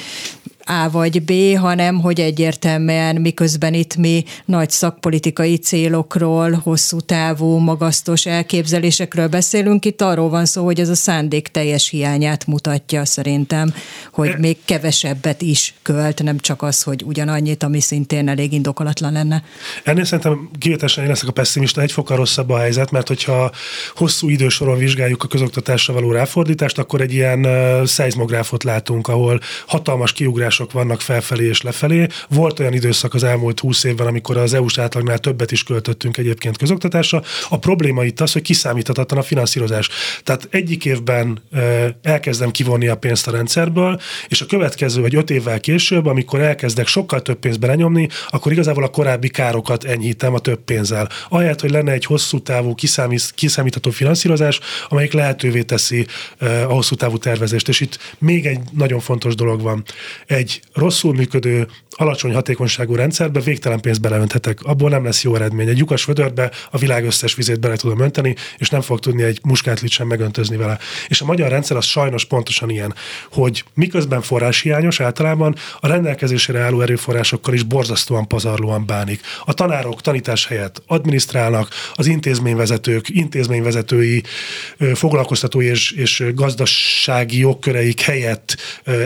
Speaker 3: a vagy B, hanem hogy egyértelműen miközben itt mi nagy szakpolitikai célokról, hosszú távú, magasztos elképzelésekről beszélünk, itt arról van szó, hogy ez a szándék teljes hiányát mutatja szerintem, hogy még kevesebbet is költ, nem csak az, hogy ugyanannyit, ami szintén elég indokolatlan lenne.
Speaker 2: Ennél szerintem kivételesen én leszek a pessimista, egy fokkal rosszabb a helyzet, mert hogyha hosszú idősoron vizsgáljuk a közoktatásra való ráfordítást, akkor egy ilyen szeizmográfot látunk, ahol hatalmas kiugrás források vannak felfelé és lefelé. Volt olyan időszak az elmúlt húsz évben, amikor az EU-s átlagnál többet is költöttünk egyébként közoktatásra. A probléma itt az, hogy kiszámíthatatlan a finanszírozás. Tehát egyik évben elkezdem kivonni a pénzt a rendszerből, és a következő vagy öt évvel később, amikor elkezdek sokkal több pénzt belenyomni, akkor igazából a korábbi károkat enyhítem a több pénzzel. Ahelyett, hogy lenne egy hosszú távú kiszámítható finanszírozás, amelyik lehetővé teszi a hosszú távú tervezést. És itt még egy nagyon fontos dolog van. Egy egy rosszul működő, alacsony hatékonyságú rendszerbe végtelen pénzt beleönthetek, abból nem lesz jó eredmény. Egy lyukas vödörbe a világ összes vizét bele tudom önteni, és nem fog tudni egy muskátlit sem megöntözni vele. És a magyar rendszer az sajnos pontosan ilyen, hogy miközben forráshiányos általában a rendelkezésére álló erőforrásokkal is borzasztóan pazarlóan bánik. A tanárok tanítás helyett adminisztrálnak, az intézményvezetők, intézményvezetői, foglalkoztatói és, és gazdasági jogköreik helyett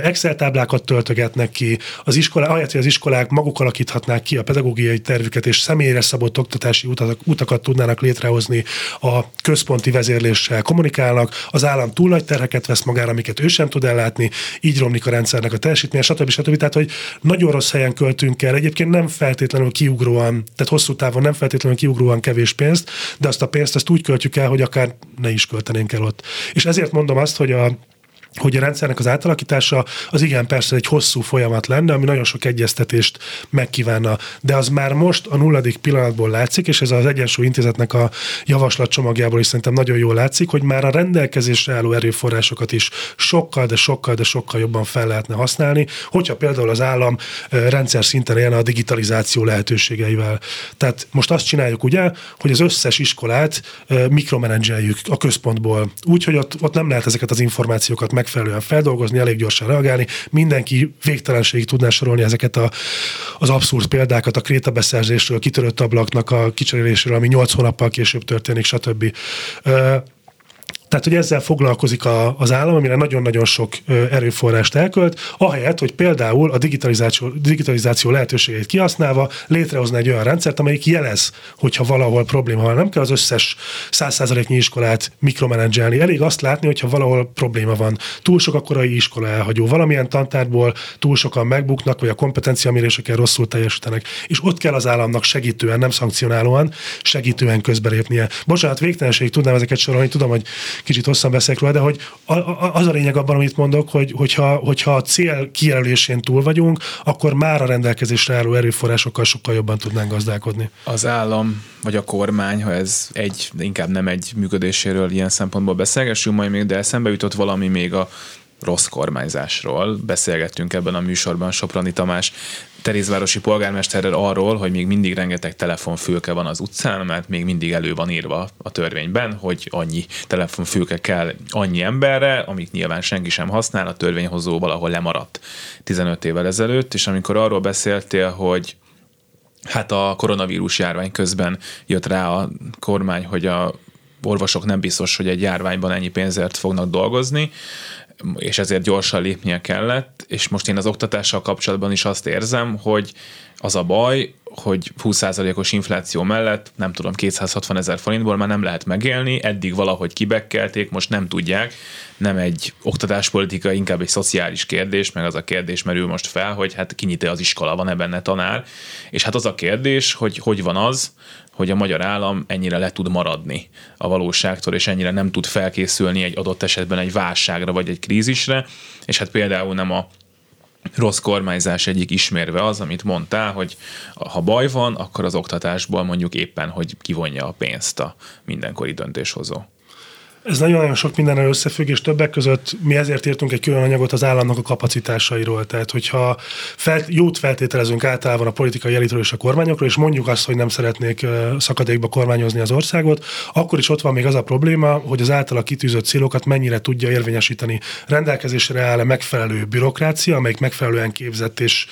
Speaker 2: Excel táblákat töltöget, vezetnek ki, az iskola, ahelyett, hogy az iskolák maguk alakíthatnák ki a pedagógiai tervüket, és személyre szabott oktatási utakat, utakat tudnának létrehozni a központi vezérléssel kommunikálnak, az állam túl nagy terheket vesz magára, amiket ő sem tud ellátni, így romlik a rendszernek a teljesítménye, stb. stb. Tehát, hogy nagyon rossz helyen költünk el, egyébként nem feltétlenül kiugróan, tehát hosszú távon nem feltétlenül kiugróan kevés pénzt, de azt a pénzt azt úgy költjük el, hogy akár ne is költenénk el ott. És ezért mondom azt, hogy a hogy a rendszernek az átalakítása az igen persze egy hosszú folyamat lenne, ami nagyon sok egyeztetést megkívánna, de az már most a nulladik pillanatból látszik, és ez az Egyensúly Intézetnek a javaslatcsomagjából is szerintem nagyon jól látszik, hogy már a rendelkezésre álló erőforrásokat is sokkal, de sokkal, de sokkal jobban fel lehetne használni, hogyha például az állam rendszer szinten élne a digitalizáció lehetőségeivel. Tehát most azt csináljuk ugye, hogy az összes iskolát mikromenedzseljük a központból, úgy, hogy ott, ott nem lehet ezeket az információkat meg megfelelően feldolgozni, elég gyorsan reagálni. Mindenki végtelenségig tudná sorolni ezeket a, az abszurd példákat a krétabeszerzésről, kitörött ablaknak a kicseréléséről, ami 8 hónappal később történik, stb. Tehát, hogy ezzel foglalkozik a, az állam, amire nagyon-nagyon sok erőforrást elkölt, ahelyett, hogy például a digitalizáció, digitalizáció lehetőségeit kihasználva létrehozna egy olyan rendszert, amelyik jelez, hogyha valahol probléma van. Nem kell az összes százszázaléknyi iskolát mikromenedzselni. Elég azt látni, hogyha valahol probléma van. Túl sok a korai iskola elhagyó. Valamilyen tantárból túl sokan megbuknak, vagy a kompetenciaméréseken rosszul teljesítenek. És ott kell az államnak segítően, nem szankcionálóan, segítően közbelépnie. Bocsánat, végtelenség tudnám ezeket sorolni, tudom, hogy kicsit hosszan beszélek róla, de hogy az a lényeg abban, amit mondok, hogy, hogyha, hogyha a cél kijelölésén túl vagyunk, akkor már a rendelkezésre álló erőforrásokkal sokkal jobban tudnánk gazdálkodni.
Speaker 1: Az állam vagy a kormány, ha ez egy, inkább nem egy működéséről ilyen szempontból beszélgessünk majd még, de eszembe jutott valami még a rossz kormányzásról. Beszélgettünk ebben a műsorban Soprani Tamás Terézvárosi polgármesterrel arról, hogy még mindig rengeteg telefonfülke van az utcán, mert még mindig elő van írva a törvényben, hogy annyi telefonfülke kell annyi emberre, amit nyilván senki sem használ, a törvényhozó valahol lemaradt 15 évvel ezelőtt, és amikor arról beszéltél, hogy hát a koronavírus járvány közben jött rá a kormány, hogy a orvosok nem biztos, hogy egy járványban ennyi pénzért fognak dolgozni, és ezért gyorsan lépnie kellett, és most én az oktatással kapcsolatban is azt érzem, hogy az a baj, hogy 20%-os infláció mellett, nem tudom, 260 ezer forintból már nem lehet megélni, eddig valahogy kibekkelték, most nem tudják, nem egy oktatáspolitika, inkább egy szociális kérdés, meg az a kérdés merül most fel, hogy hát kinyit az iskola, van-e benne tanár, és hát az a kérdés, hogy hogy van az, hogy a magyar állam ennyire le tud maradni a valóságtól, és ennyire nem tud felkészülni egy adott esetben egy válságra vagy egy krízisre, és hát például nem a rossz kormányzás egyik ismérve az, amit mondtál, hogy ha baj van, akkor az oktatásból mondjuk éppen, hogy kivonja a pénzt a mindenkori döntéshozó.
Speaker 2: Ez nagyon-nagyon sok minden összefügg, és többek között mi ezért írtunk egy külön anyagot az államnak a kapacitásairól. Tehát, hogyha felt, jót feltételezünk általában a politikai elitről és a kormányokról, és mondjuk azt, hogy nem szeretnék szakadékba kormányozni az országot, akkor is ott van még az a probléma, hogy az általa kitűzött célokat mennyire tudja érvényesíteni. Rendelkezésre áll megfelelő bürokrácia, amelyik megfelelően képzett és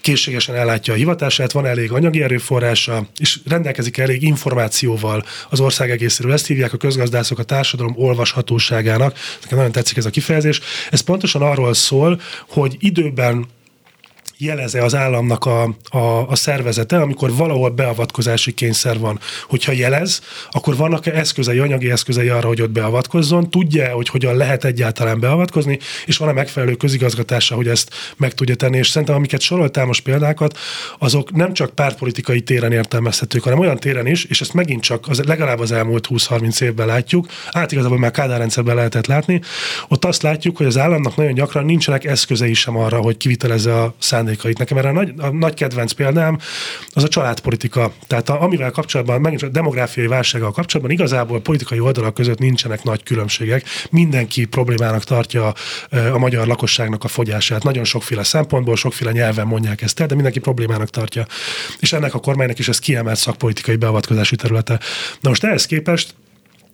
Speaker 2: készségesen ellátja a hivatását, van elég anyagi erőforrása, és rendelkezik elég információval az ország egészéről. Ezt hívják a közgazdászok a társadalom tartalom olvashatóságának. Nekem nagyon tetszik ez a kifejezés. Ez pontosan arról szól, hogy időben jeleze az államnak a, a, a szervezete, amikor valahol beavatkozási kényszer van. Hogyha jelez, akkor vannak eszközei, anyagi eszközei arra, hogy ott beavatkozzon, tudja, hogy hogyan lehet egyáltalán beavatkozni, és van a megfelelő közigazgatása, hogy ezt meg tudja tenni. És szerintem, amiket soroltál most példákat, azok nem csak pártpolitikai téren értelmezhetők, hanem olyan téren is, és ezt megint csak az, legalább az elmúlt 20-30 évben látjuk, át igazából már Kádár rendszerben lehetett látni, ott azt látjuk, hogy az államnak nagyon gyakran nincsenek eszközei sem arra, hogy kivitelezze a szándék szándékait. Nekem erre a nagy, a nagy kedvenc példám az a családpolitika. Tehát a, amivel kapcsolatban, megint a demográfiai válsággal kapcsolatban igazából politikai oldalak között nincsenek nagy különbségek. Mindenki problémának tartja a magyar lakosságnak a fogyását. Nagyon sokféle szempontból, sokféle nyelven mondják ezt el, de mindenki problémának tartja. És ennek a kormánynak is ez kiemelt szakpolitikai beavatkozási területe. Na most ehhez képest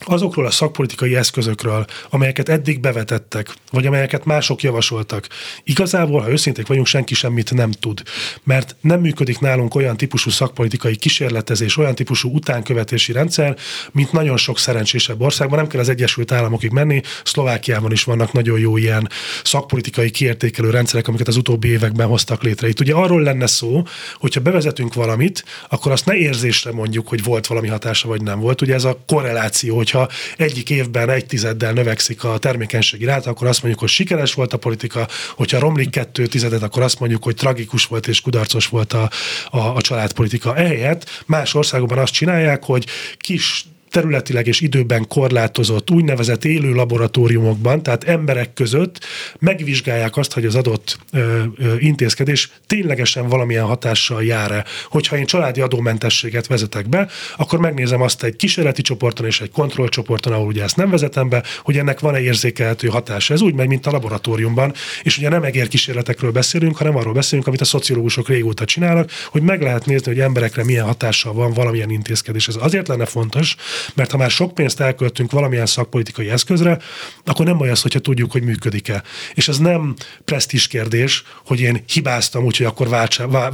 Speaker 2: azokról a szakpolitikai eszközökről, amelyeket eddig bevetettek, vagy amelyeket mások javasoltak. Igazából, ha őszinték vagyunk, senki semmit nem tud. Mert nem működik nálunk olyan típusú szakpolitikai kísérletezés, olyan típusú utánkövetési rendszer, mint nagyon sok szerencsésebb országban. Nem kell az Egyesült Államokig menni, Szlovákiában is vannak nagyon jó ilyen szakpolitikai kiértékelő rendszerek, amiket az utóbbi években hoztak létre. Itt ugye arról lenne szó, hogyha bevezetünk valamit, akkor azt ne érzésre mondjuk, hogy volt valami hatása, vagy nem volt. Ugye ez a korreláció, hogy hogyha egyik évben egy tizeddel növekszik a termékenységi ráta, akkor azt mondjuk, hogy sikeres volt a politika, hogyha romlik kettő tizedet, akkor azt mondjuk, hogy tragikus volt és kudarcos volt a, a, a családpolitika. Ehelyett más országokban azt csinálják, hogy kis területileg és időben korlátozott úgynevezett élő laboratóriumokban, tehát emberek között megvizsgálják azt, hogy az adott ö, ö, intézkedés ténylegesen valamilyen hatással jár-e. Hogyha én családi adómentességet vezetek be, akkor megnézem azt egy kísérleti csoporton és egy kontrollcsoporton, ahol ugye ezt nem vezetem be, hogy ennek van-e érzékelhető hatása. Ez úgy megy, mint a laboratóriumban, és ugye nem egér kísérletekről beszélünk, hanem arról beszélünk, amit a szociológusok régóta csinálnak, hogy meg lehet nézni, hogy emberekre milyen hatással van valamilyen intézkedés. Ez azért lenne fontos, mert ha már sok pénzt elköltünk valamilyen szakpolitikai eszközre, akkor nem baj az, hogyha tudjuk, hogy működik-e. És ez nem presztis kérdés, hogy én hibáztam, úgyhogy akkor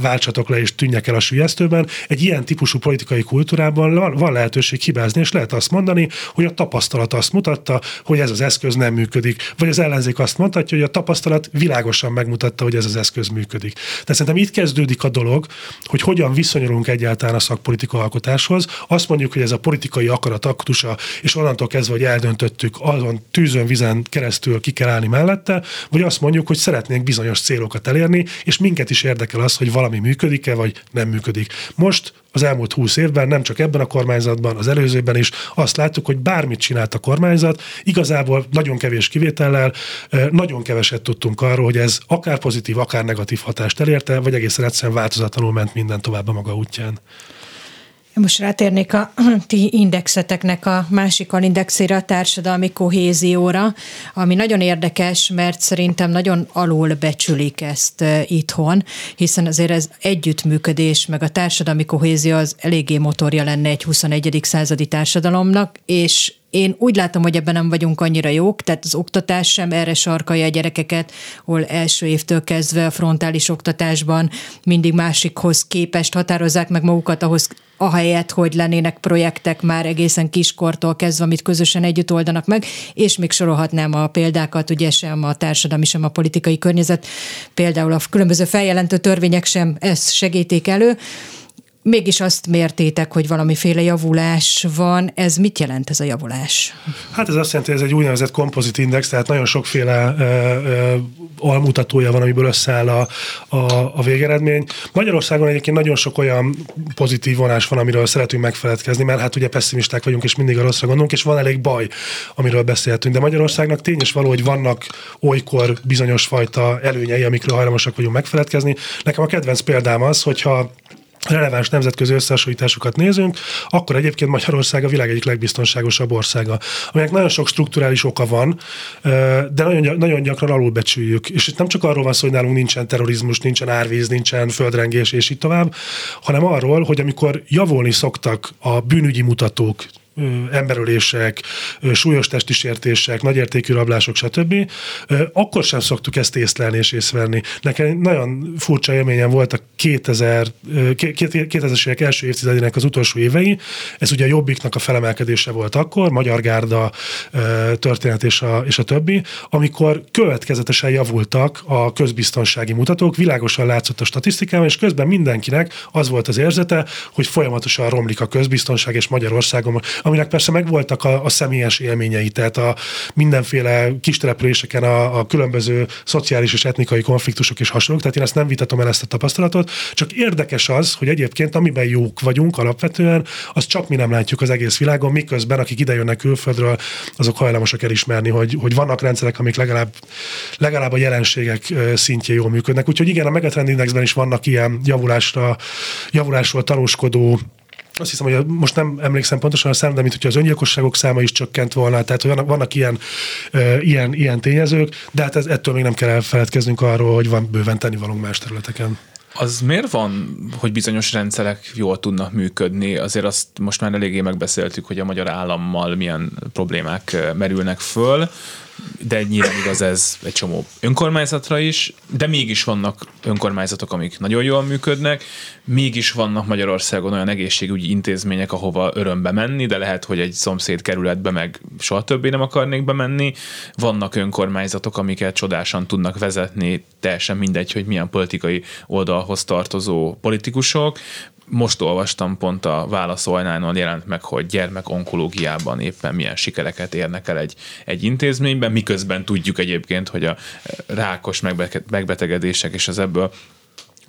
Speaker 2: váltsatok le és tűnjek el a sülyeztőben. Egy ilyen típusú politikai kultúrában van lehetőség hibázni, és lehet azt mondani, hogy a tapasztalat azt mutatta, hogy ez az eszköz nem működik. Vagy az ellenzék azt mondhatja, hogy a tapasztalat világosan megmutatta, hogy ez az eszköz működik. Tehát szerintem itt kezdődik a dolog, hogy hogyan viszonyulunk egyáltalán a szakpolitika alkotáshoz. Azt mondjuk, hogy ez a politikai akarat aktusa, és onnantól kezdve, hogy eldöntöttük, azon tűzön, vizen keresztül ki kell állni mellette, vagy azt mondjuk, hogy szeretnénk bizonyos célokat elérni, és minket is érdekel az, hogy valami működik-e, vagy nem működik. Most az elmúlt húsz évben, nem csak ebben a kormányzatban, az előzőben is azt láttuk, hogy bármit csinált a kormányzat, igazából nagyon kevés kivétellel, nagyon keveset tudtunk arról, hogy ez akár pozitív, akár negatív hatást elérte, vagy egészen egyszerűen változatlanul ment minden tovább a maga útján.
Speaker 3: Most rátérnék a ti indexeteknek a másik indexére, a társadalmi kohézióra, ami nagyon érdekes, mert szerintem nagyon alul becsülik ezt itthon, hiszen azért ez együttműködés, meg a társadalmi kohézió az eléggé motorja lenne egy 21. századi társadalomnak, és én úgy látom, hogy ebben nem vagyunk annyira jók, tehát az oktatás sem erre sarkalja a gyerekeket, hol első évtől kezdve a frontális oktatásban mindig másikhoz képest határozzák meg magukat ahhoz, ahelyett, hogy lennének projektek már egészen kiskortól kezdve, amit közösen együtt oldanak meg, és még sorolhatnám a példákat, ugye sem a társadalmi, sem a politikai környezet, például a különböző feljelentő törvények sem ezt segítik elő mégis azt mértétek, hogy valamiféle javulás van. Ez mit jelent ez a javulás?
Speaker 2: Hát ez azt jelenti, hogy ez egy úgynevezett kompozit index, tehát nagyon sokféle ö, ö, almutatója van, amiből összeáll a, a, a végeredmény. Magyarországon egyébként nagyon sok olyan pozitív vonás van, amiről szeretünk megfeledkezni, mert hát ugye pessimisták vagyunk, és mindig a rosszra gondolunk, és van elég baj, amiről beszélhetünk. De Magyarországnak tény is való, hogy vannak olykor bizonyos fajta előnyei, amikről hajlamosak vagyunk megfeledkezni. Nekem a kedvenc példám az, hogyha releváns nemzetközi összehasonlításokat nézünk, akkor egyébként Magyarország a világ egyik legbiztonságosabb országa, aminek nagyon sok strukturális oka van, de nagyon, nagyon gyakran alulbecsüljük. És itt nem csak arról van szó, hogy nálunk nincsen terrorizmus, nincsen árvíz, nincsen földrengés, és így tovább, hanem arról, hogy amikor javulni szoktak a bűnügyi mutatók, emberölések, súlyos testi sértések, nagyértékű rablások, stb., akkor sem szoktuk ezt észlelni és észverni. Nekem nagyon furcsa élményem volt a 2000, 2000-es évek első évtizedének az utolsó évei. Ez ugye a Jobbiknak a felemelkedése volt akkor, Magyar Gárda történet és a, és a többi, amikor következetesen javultak a közbiztonsági mutatók, világosan látszott a statisztikában, és közben mindenkinek az volt az érzete, hogy folyamatosan romlik a közbiztonság, és Magyarországon aminek persze megvoltak a, a személyes élményei, tehát a mindenféle kis településeken a, a különböző szociális és etnikai konfliktusok és hasonlók, tehát én ezt nem vitatom el ezt a tapasztalatot, csak érdekes az, hogy egyébként amiben jók vagyunk alapvetően, az csak mi nem látjuk az egész világon, miközben akik idejönnek külföldről, azok hajlamosak elismerni, hogy, hogy vannak rendszerek, amik legalább, legalább a jelenségek szintjén jól működnek. Úgyhogy igen, a Megatrend Indexben is vannak ilyen javulásra, javulásról tanúskodó azt hiszem, hogy most nem emlékszem pontosan a szám, de mint hogyha az öngyilkosságok száma is csökkent volna, tehát hogy vannak, vannak ilyen, uh, ilyen, ilyen tényezők, de hát ez, ettől még nem kell elfeledkeznünk arról, hogy van bőven tennivalónk más területeken.
Speaker 1: Az miért van, hogy bizonyos rendszerek jól tudnak működni? Azért azt most már eléggé megbeszéltük, hogy a magyar állammal milyen problémák merülnek föl de nyilván igaz ez egy csomó önkormányzatra is, de mégis vannak önkormányzatok, amik nagyon jól működnek, mégis vannak Magyarországon olyan egészségügyi intézmények, ahova örömbe menni, de lehet, hogy egy szomszéd kerületbe meg soha többé nem akarnék bemenni. Vannak önkormányzatok, amiket csodásan tudnak vezetni, teljesen mindegy, hogy milyen politikai oldalhoz tartozó politikusok, most olvastam pont a válaszolnálnon jelent meg, hogy gyermek onkológiában éppen milyen sikereket érnek el egy, egy intézményben, miközben tudjuk egyébként, hogy a rákos megbetegedések és az ebből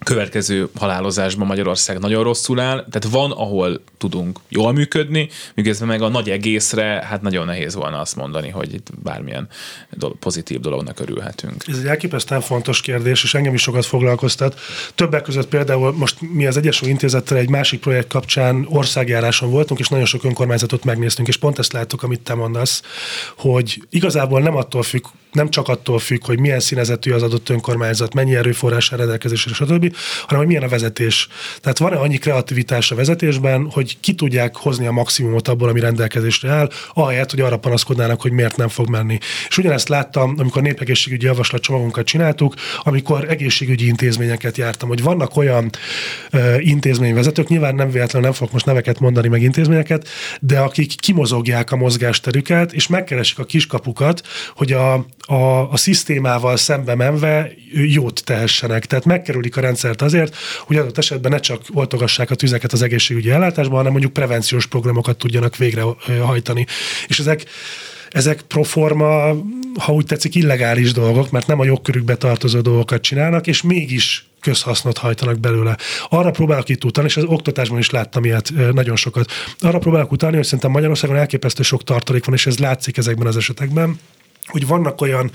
Speaker 1: következő halálozásban Magyarország nagyon rosszul áll, tehát van, ahol tudunk jól működni, miközben meg a nagy egészre hát nagyon nehéz volna azt mondani, hogy itt bármilyen dolog, pozitív dolognak örülhetünk.
Speaker 2: Ez egy elképesztően fontos kérdés, és engem is sokat foglalkoztat. Többek között például most mi az Egyesült Intézettel egy másik projekt kapcsán országjáráson voltunk, és nagyon sok önkormányzatot megnéztünk, és pont ezt láttuk, amit te mondasz, hogy igazából nem attól függ, nem csak attól függ, hogy milyen színezetű az adott önkormányzat, mennyi erőforrás rendelkezésre, stb., hanem hogy milyen a vezetés. Tehát van-e annyi kreativitás a vezetésben, hogy ki tudják hozni a maximumot abból, ami rendelkezésre áll, ahelyett, hogy arra panaszkodnának, hogy miért nem fog menni. És ugyanezt láttam, amikor népegészségügyi javaslatcsomagunkat csináltuk, amikor egészségügyi intézményeket jártam, hogy vannak olyan uh, intézményvezetők, nyilván nem véletlenül nem fogok most neveket mondani, meg intézményeket, de akik kimozogják a mozgásterüket, és megkeresik a kiskapukat, hogy a, a, a szisztémával szembe menve jót tehessenek. Tehát megkerülik a rendszert azért, hogy adott esetben ne csak oltogassák a tüzeket az egészségügyi ellátásban, hanem mondjuk prevenciós programokat tudjanak végrehajtani. És ezek ezek proforma, ha úgy tetszik, illegális dolgok, mert nem a jogkörükbe tartozó dolgokat csinálnak, és mégis közhasznot hajtanak belőle. Arra próbálok itt utalni, és az oktatásban is láttam ilyet nagyon sokat. Arra próbálok utalni, hogy szerintem Magyarországon elképesztő sok tartalék van, és ez látszik ezekben az esetekben hogy vannak olyan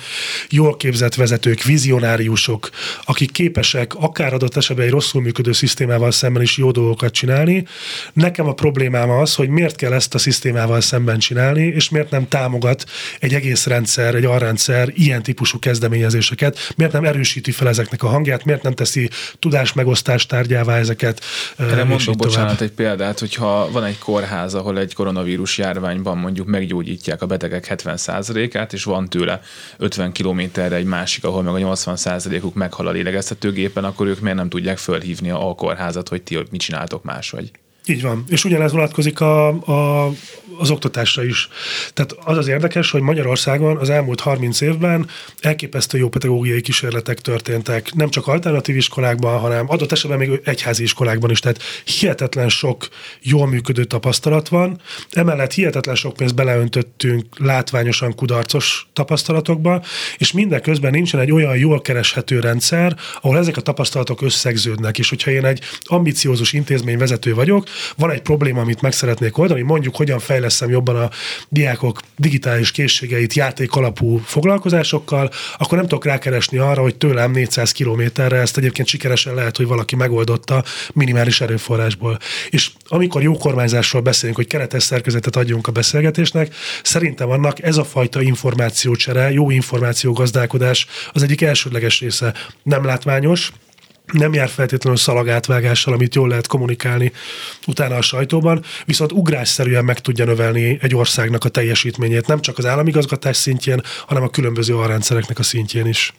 Speaker 2: jól képzett vezetők, vizionáriusok, akik képesek akár adott esetben egy rosszul működő szisztémával szemben is jó dolgokat csinálni. Nekem a problémám az, hogy miért kell ezt a szisztémával szemben csinálni, és miért nem támogat egy egész rendszer, egy alrendszer ilyen típusú kezdeményezéseket, miért nem erősíti fel ezeknek a hangját, miért nem teszi tudásmegosztást tárgyává ezeket.
Speaker 1: Erre mondok, bocsánat, egy példát, hogyha van egy kórház, ahol egy koronavírus járványban mondjuk meggyógyítják a betegek 70%-át, és van van tőle 50 kilométerre egy másik, ahol meg a 80%-uk meghal a lélegeztetőgépen, akkor ők miért nem tudják fölhívni a kórházat, hogy ti mit csináltok máshogy?
Speaker 2: Így van. És ugyanez vonatkozik a, a, az oktatásra is. Tehát az az érdekes, hogy Magyarországon az elmúlt 30 évben elképesztő jó pedagógiai kísérletek történtek, nem csak alternatív iskolákban, hanem adott esetben még egyházi iskolákban is. Tehát hihetetlen sok jól működő tapasztalat van. Emellett hihetetlen sok pénzt beleöntöttünk látványosan kudarcos tapasztalatokba, és mindeközben nincsen egy olyan jól kereshető rendszer, ahol ezek a tapasztalatok összegződnek. És hogyha én egy ambiciózus intézmény vezető vagyok, van egy probléma, amit meg szeretnék oldani, mondjuk hogyan fejleszem jobban a diákok digitális készségeit játék alapú foglalkozásokkal, akkor nem tudok rákeresni arra, hogy tőlem 400 kilométerre ezt egyébként sikeresen lehet, hogy valaki megoldotta minimális erőforrásból. És amikor jó kormányzásról beszélünk, hogy keretes szerkezetet adjunk a beszélgetésnek, szerintem annak ez a fajta információcsere, jó információgazdálkodás az egyik elsődleges része. Nem látványos, nem jár feltétlenül szalagátvágással, amit jól lehet kommunikálni utána a sajtóban, viszont ugrásszerűen meg tudja növelni egy országnak a teljesítményét, nem csak az államigazgatás szintjén, hanem a különböző alrendszereknek a szintjén is.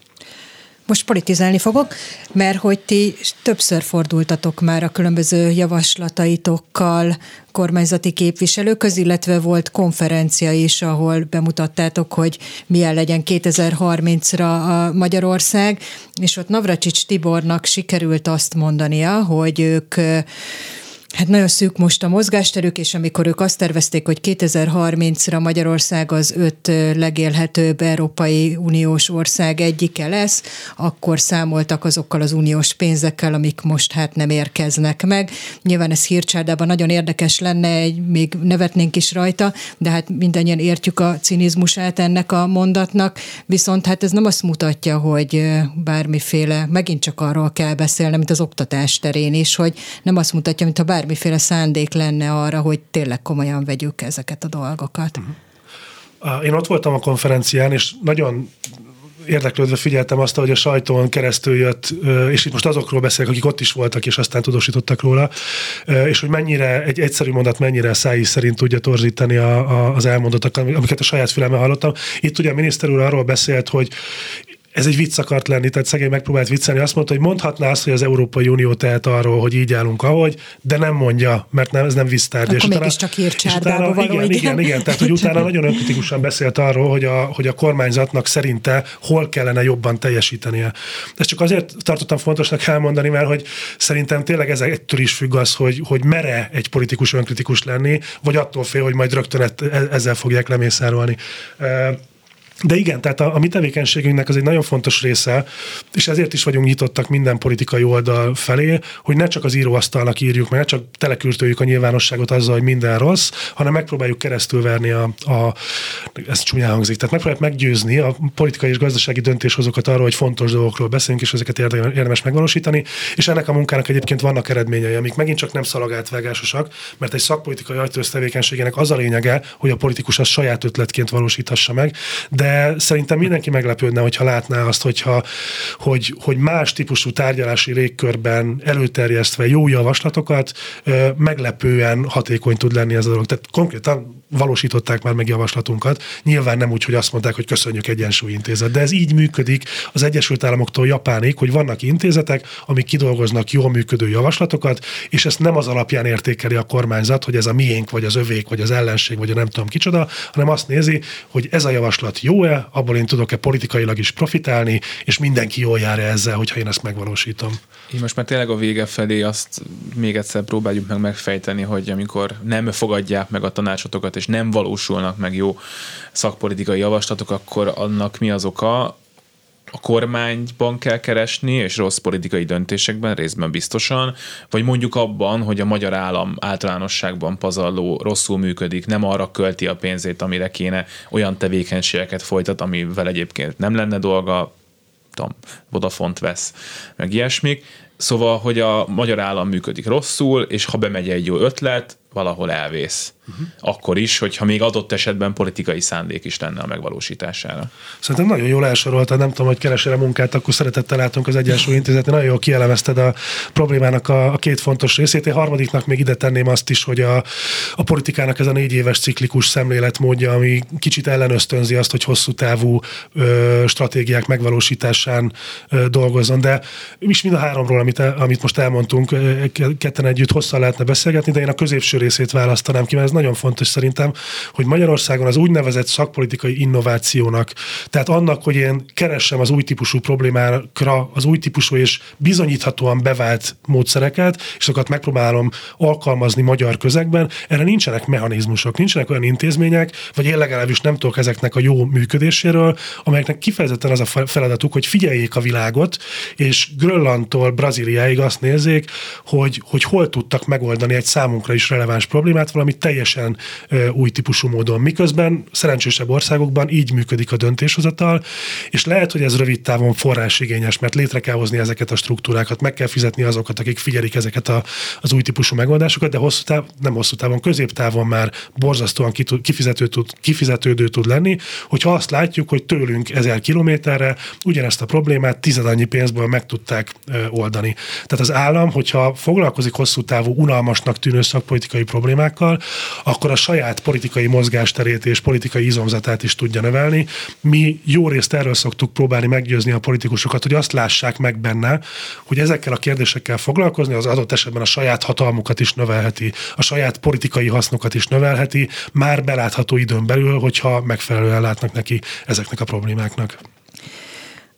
Speaker 3: Most politizálni fogok, mert hogy ti többször fordultatok már a különböző javaslataitokkal kormányzati képviselőköz, illetve volt konferencia is, ahol bemutattátok, hogy milyen legyen 2030-ra a Magyarország, és ott Navracsics Tibornak sikerült azt mondania, hogy ők Hát nagyon szűk most a mozgásterük, és amikor ők azt tervezték, hogy 2030-ra Magyarország az öt legélhetőbb Európai Uniós ország egyike lesz, akkor számoltak azokkal az uniós pénzekkel, amik most hát nem érkeznek meg. Nyilván ez hírcsárdában nagyon érdekes lenne, egy, még nevetnénk is rajta, de hát mindannyian értjük a cinizmusát ennek a mondatnak, viszont hát ez nem azt mutatja, hogy bármiféle, megint csak arról kell beszélni, mint az oktatás terén is, hogy nem azt mutatja, mint ha bár bármiféle szándék lenne arra, hogy tényleg komolyan vegyük ezeket a dolgokat.
Speaker 2: Uh-huh. Én ott voltam a konferencián, és nagyon érdeklődve figyeltem azt, hogy a sajtón keresztül jött, és itt most azokról beszélek, akik ott is voltak, és aztán tudósítottak róla, és hogy mennyire, egy egyszerű mondat mennyire szájí szerint tudja torzítani a, a, az elmondottakat, amiket a saját fülemmel hallottam. Itt ugye a miniszter úr arról beszélt, hogy ez egy vicc akart lenni, tehát szegény megpróbált viccelni. Azt mondta, hogy mondhatná azt, hogy az Európai Unió tehet arról, hogy így állunk, ahogy, de nem mondja, mert nem, ez nem visztárgy.
Speaker 3: Akkor mégiscsak hírcsárdába való,
Speaker 2: igen, igen, igen, igen, tehát hogy utána nagyon önkritikusan beszélt arról, hogy a, hogy a kormányzatnak szerinte hol kellene jobban teljesítenie. Ezt csak azért tartottam fontosnak elmondani, mert hogy szerintem tényleg ez ettől is függ az, hogy, hogy mere egy politikus önkritikus lenni, vagy attól fél, hogy majd rögtön ezzel fogják lemészárolni. De igen, tehát a, a mi tevékenységünknek az egy nagyon fontos része, és ezért is vagyunk nyitottak minden politikai oldal felé, hogy ne csak az íróasztalnak írjuk, meg ne csak telekürtöljük a nyilvánosságot azzal, hogy minden rossz, hanem megpróbáljuk keresztülverni a, a ez csúnyán hangzik, tehát megpróbáljuk meggyőzni a politikai és gazdasági döntéshozókat arról, hogy fontos dolgokról beszélünk, és ezeket érdemes megvalósítani, és ennek a munkának egyébként vannak eredményei, amik megint csak nem szalagátvágásosak, mert egy szakpolitikai ajtőz tevékenységének az a lényege, hogy a politikus az saját ötletként valósítassa meg, de szerintem mindenki meglepődne, hogyha látná azt, hogyha, hogy, hogy más típusú tárgyalási légkörben előterjesztve jó javaslatokat meglepően hatékony tud lenni ez a dolog. Tehát konkrétan valósították már meg javaslatunkat. Nyilván nem úgy, hogy azt mondták, hogy köszönjük egyensúlyintézet, de ez így működik az Egyesült Államoktól Japánig, hogy vannak intézetek, amik kidolgoznak jól működő javaslatokat, és ezt nem az alapján értékeli a kormányzat, hogy ez a miénk, vagy az övék, vagy az ellenség, vagy a nem tudom kicsoda, hanem azt nézi, hogy ez a javaslat jó-e, abból én tudok-e politikailag is profitálni, és mindenki jól jár -e ezzel, hogyha én ezt megvalósítom.
Speaker 1: Én most már tényleg a vége felé azt még egyszer próbáljuk meg megfejteni, hogy amikor nem fogadják meg a tanácsotokat, és nem valósulnak meg jó szakpolitikai javaslatok, akkor annak mi az oka? a kormányban kell keresni, és rossz politikai döntésekben részben biztosan, vagy mondjuk abban, hogy a magyar állam általánosságban pazarló rosszul működik, nem arra költi a pénzét, amire kéne olyan tevékenységeket folytat, amivel egyébként nem lenne dolga, tudom, Vodafont vesz, meg ilyesmik. Szóval, hogy a magyar állam működik rosszul, és ha bemegy egy jó ötlet, valahol elvész. Uh-huh. Akkor is, hogyha még adott esetben politikai szándék is lenne a megvalósítására.
Speaker 2: Szerintem nagyon jól elsoroltad, nem tudom, hogy keresel munkát, akkor szeretettel látunk az Egyensúly Intézetnél, nagyon jól kielemezted a problémának a, a két fontos részét. Én harmadiknak még ide tenném azt is, hogy a, a politikának ez a négy éves ciklikus szemléletmódja, ami kicsit ellenösztönzi azt, hogy hosszú távú ö, stratégiák megvalósításán ö, dolgozzon. De is mind a háromról, amit, amit most elmondtunk, ketten együtt hosszan lehetne beszélgetni, de én a középső részét választanám ki, mert ez nagyon fontos szerintem, hogy Magyarországon az úgynevezett szakpolitikai innovációnak, tehát annak, hogy én keressem az új típusú problémákra az új típusú és bizonyíthatóan bevált módszereket, és azokat megpróbálom alkalmazni magyar közegben, erre nincsenek mechanizmusok, nincsenek olyan intézmények, vagy én legalábbis nem tudok ezeknek a jó működéséről, amelyeknek kifejezetten az a feladatuk, hogy figyeljék a világot, és Grönlandtól Brazíliáig azt nézzék, hogy, hogy hol tudtak megoldani egy számunkra is releváns problémát valami teljesen új típusú módon. Miközben szerencsésebb országokban így működik a döntéshozatal, és lehet, hogy ez rövid távon forrásigényes, mert létre kell hozni ezeket a struktúrákat, meg kell fizetni azokat, akik figyelik ezeket a, az új típusú megoldásokat, de hosszú táv, nem hosszú távon, középtávon már borzasztóan kifizető tud, kifizetődő tud lenni, hogyha azt látjuk, hogy tőlünk ezer kilométerre ugyanezt a problémát tizedannyi pénzből meg tudták oldani. Tehát az állam, hogyha foglalkozik hosszú távú, unalmasnak tűnő szakpolitikai politikai problémákkal, akkor a saját politikai mozgásterét és politikai izomzatát is tudja növelni. Mi jó részt erről szoktuk próbálni meggyőzni a politikusokat, hogy azt lássák meg benne, hogy ezekkel a kérdésekkel foglalkozni az adott esetben a saját hatalmukat is növelheti, a saját politikai hasznokat is növelheti, már belátható időn belül, hogyha megfelelően látnak neki ezeknek a problémáknak.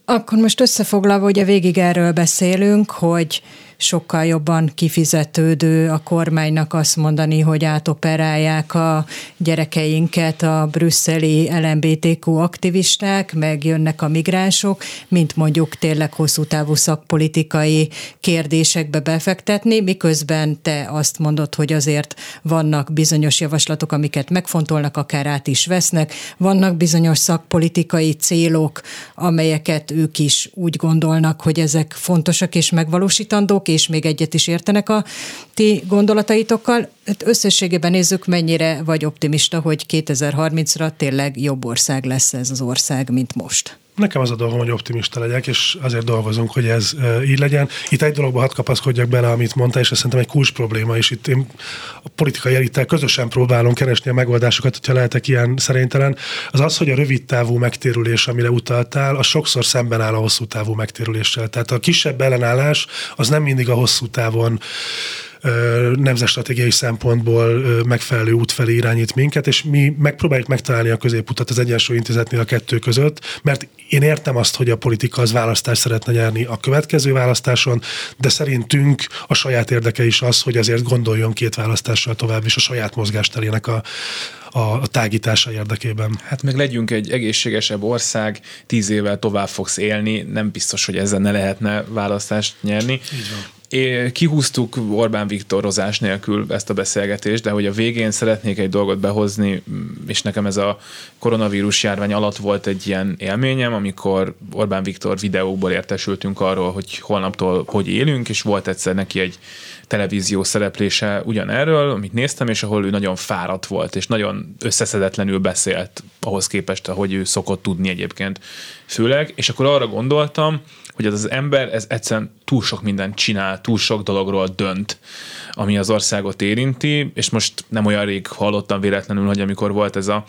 Speaker 3: Akkor most összefoglalva, ugye végig erről beszélünk, hogy sokkal jobban kifizetődő a kormánynak azt mondani, hogy átoperálják a gyerekeinket a brüsszeli LMBTQ aktivisták, meg jönnek a migránsok, mint mondjuk tényleg hosszú távú szakpolitikai kérdésekbe befektetni, miközben te azt mondod, hogy azért vannak bizonyos javaslatok, amiket megfontolnak, akár át is vesznek, vannak bizonyos szakpolitikai célok, amelyeket ők is úgy gondolnak, hogy ezek fontosak és megvalósítandók, és még egyet is értenek a ti gondolataitokkal. Hát összességében nézzük, mennyire vagy optimista, hogy 2030-ra tényleg jobb ország lesz ez az ország, mint most.
Speaker 2: Nekem az a dolgom, hogy optimista legyek, és azért dolgozunk, hogy ez így legyen. Itt egy dologba hadd kapaszkodjak bele, amit mondta, és ez szerintem egy kulcs probléma, és itt én a politikai elittel közösen próbálunk keresni a megoldásokat, hogyha lehetek ilyen szerénytelen. Az az, hogy a rövid távú megtérülés, amire utaltál, az sokszor szemben áll a hosszú távú megtérüléssel. Tehát a kisebb ellenállás az nem mindig a hosszú távon nemzetstratégiai szempontból megfelelő út felé irányít minket, és mi megpróbáljuk megtalálni a középutat az Egyensúly Intézetnél a kettő között, mert én értem azt, hogy a politika az választást szeretne nyerni a következő választáson, de szerintünk a saját érdeke is az, hogy azért gondoljon két választással tovább is a saját mozgásterének a, a tágítása érdekében.
Speaker 1: Hát meg legyünk egy egészségesebb ország, tíz évvel tovább fogsz élni, nem biztos, hogy ezzel ne lehetne választást nyerni. Így van. É, kihúztuk Orbán Viktorozás nélkül ezt a beszélgetést, de hogy a végén szeretnék egy dolgot behozni, és nekem ez a koronavírus járvány alatt volt egy ilyen élményem, amikor Orbán Viktor videókból értesültünk arról, hogy holnaptól hogy élünk, és volt egyszer neki egy televízió szereplése ugyanerről, amit néztem, és ahol ő nagyon fáradt volt, és nagyon összeszedetlenül beszélt ahhoz képest, ahogy ő szokott tudni egyébként főleg, és akkor arra gondoltam, hogy ez az ember ez egyszerűen túl sok mindent csinál, túl sok dologról dönt, ami az országot érinti, és most nem olyan rég hallottam véletlenül, hogy amikor volt ez a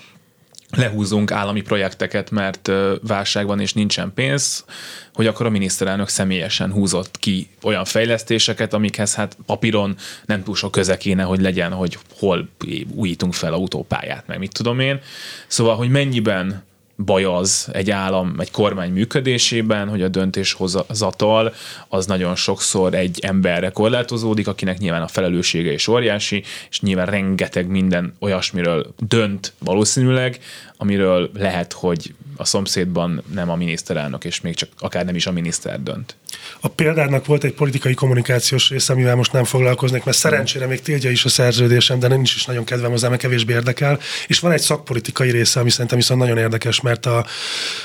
Speaker 1: lehúzunk állami projekteket, mert válság van és nincsen pénz, hogy akkor a miniszterelnök személyesen húzott ki olyan fejlesztéseket, amikhez hát papíron nem túl sok köze kéne, hogy legyen, hogy hol újítunk fel autópályát, meg mit tudom én. Szóval, hogy mennyiben baj az egy állam, egy kormány működésében, hogy a döntéshozatal az nagyon sokszor egy emberre korlátozódik, akinek nyilván a felelőssége is óriási, és nyilván rengeteg minden olyasmiről dönt valószínűleg, amiről lehet, hogy a szomszédban nem a miniszterelnök, és még csak akár nem is a miniszter dönt.
Speaker 2: A példának volt egy politikai kommunikációs része, amivel most nem foglalkoznék, mert szerencsére még tiltja is a szerződésem, de nincs is nagyon kedvem hozzá, mert kevésbé érdekel. És van egy szakpolitikai része, ami szerintem viszont nagyon érdekes, mert a,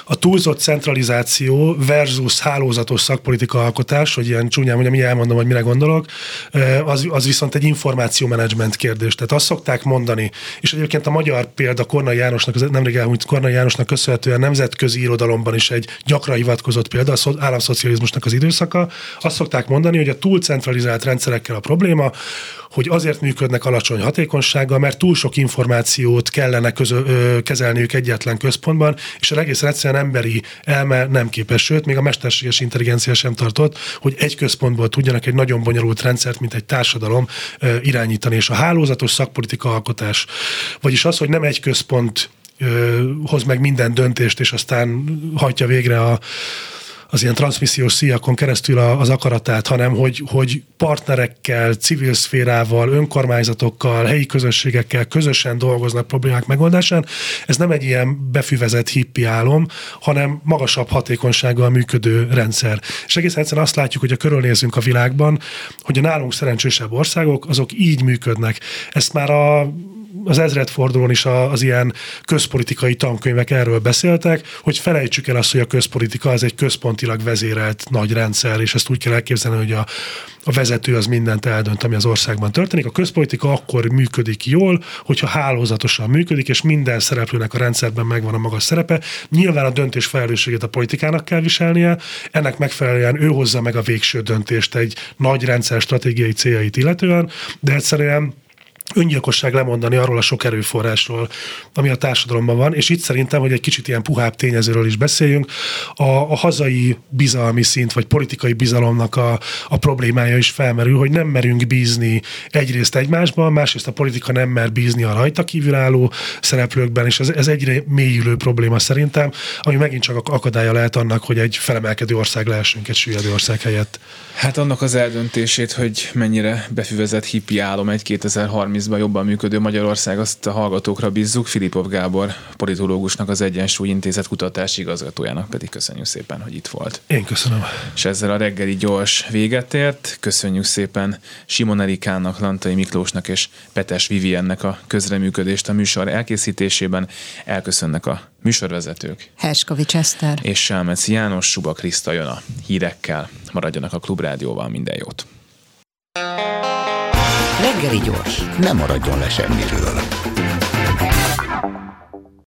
Speaker 2: a túlzott centralizáció versus hálózatos szakpolitika alkotás, hogy ilyen csúnyán mondjam, így elmondom, hogy mire gondolok, az, az viszont egy információmenedzsment kérdés. Tehát azt szokták mondani, és egyébként a magyar példa Kornai Jánosnak, nemrég elmúlt Kornai Jánosnak köszönhetően nemzetközi irodalomban is egy gyakran hivatkozott példa, az államszocializmusnak az időszaka. Azt szokták mondani, hogy a túlcentralizált rendszerekkel a probléma, hogy azért működnek alacsony hatékonysággal, mert túl sok információt kellene közö, kezelniük egyetlen központban, és a egész egyszerűen emberi elme nem képes, sőt, még a mesterséges intelligencia sem tartott, hogy egy központból tudjanak egy nagyon bonyolult rendszert, mint egy társadalom irányítani, és a hálózatos szakpolitika alkotás, vagyis az, hogy nem egy központ hoz meg minden döntést, és aztán hajtja végre a, az ilyen transmissziós szíjakon keresztül az akaratát, hanem hogy, hogy partnerekkel, civil szférával, önkormányzatokkal, helyi közösségekkel közösen dolgoznak problémák megoldásán. Ez nem egy ilyen befüvezett hippi álom, hanem magasabb hatékonysággal működő rendszer. És egész egyszerűen azt látjuk, hogy a körülnézünk a világban, hogy a nálunk szerencsésebb országok, azok így működnek. Ezt már a az ezredfordulón is az ilyen közpolitikai tankönyvek erről beszéltek, hogy felejtsük el azt, hogy a közpolitika az egy központilag vezérelt nagy rendszer, és ezt úgy kell elképzelni, hogy a, a vezető az mindent eldönt, ami az országban történik. A közpolitika akkor működik jól, hogyha hálózatosan működik, és minden szereplőnek a rendszerben megvan a maga szerepe. Nyilván a döntés felelősségét a politikának kell viselnie, ennek megfelelően ő hozza meg a végső döntést egy nagy rendszer stratégiai céljait illetően, de egyszerűen öngyilkosság lemondani arról a sok erőforrásról, ami a társadalomban van, és itt szerintem, hogy egy kicsit ilyen puhább tényezőről is beszéljünk, a, a hazai bizalmi szint, vagy politikai bizalomnak a, a problémája is felmerül, hogy nem merünk bízni egyrészt egymásban, másrészt a politika nem mer bízni a rajta kívülálló szereplőkben, és ez, ez egyre mélyülő probléma szerintem, ami megint csak akadálya lehet annak, hogy egy felemelkedő ország lehessünk egy süllyedő ország helyett.
Speaker 1: Hát annak az eldöntését, hogy mennyire befüvezett hippi álom egy 2030-ban jobban működő Magyarország, azt a hallgatókra bízzuk. Filipov Gábor politológusnak, az Egyensúly Intézet kutatási igazgatójának pedig köszönjük szépen, hogy itt volt.
Speaker 2: Én köszönöm.
Speaker 1: És ezzel a reggeli gyors véget ért. Köszönjük szépen Simon Erikának, Lantai Miklósnak és Petes Viviennek a közreműködést a műsor elkészítésében. Elköszönnek a műsorvezetők.
Speaker 3: Herskovics Eszter.
Speaker 1: És Selmec János, Suba Kriszta jön a hírekkel. Maradjanak a Klubrádióval, minden jót.
Speaker 4: Reggeli gyors, nem maradjon le semmiről.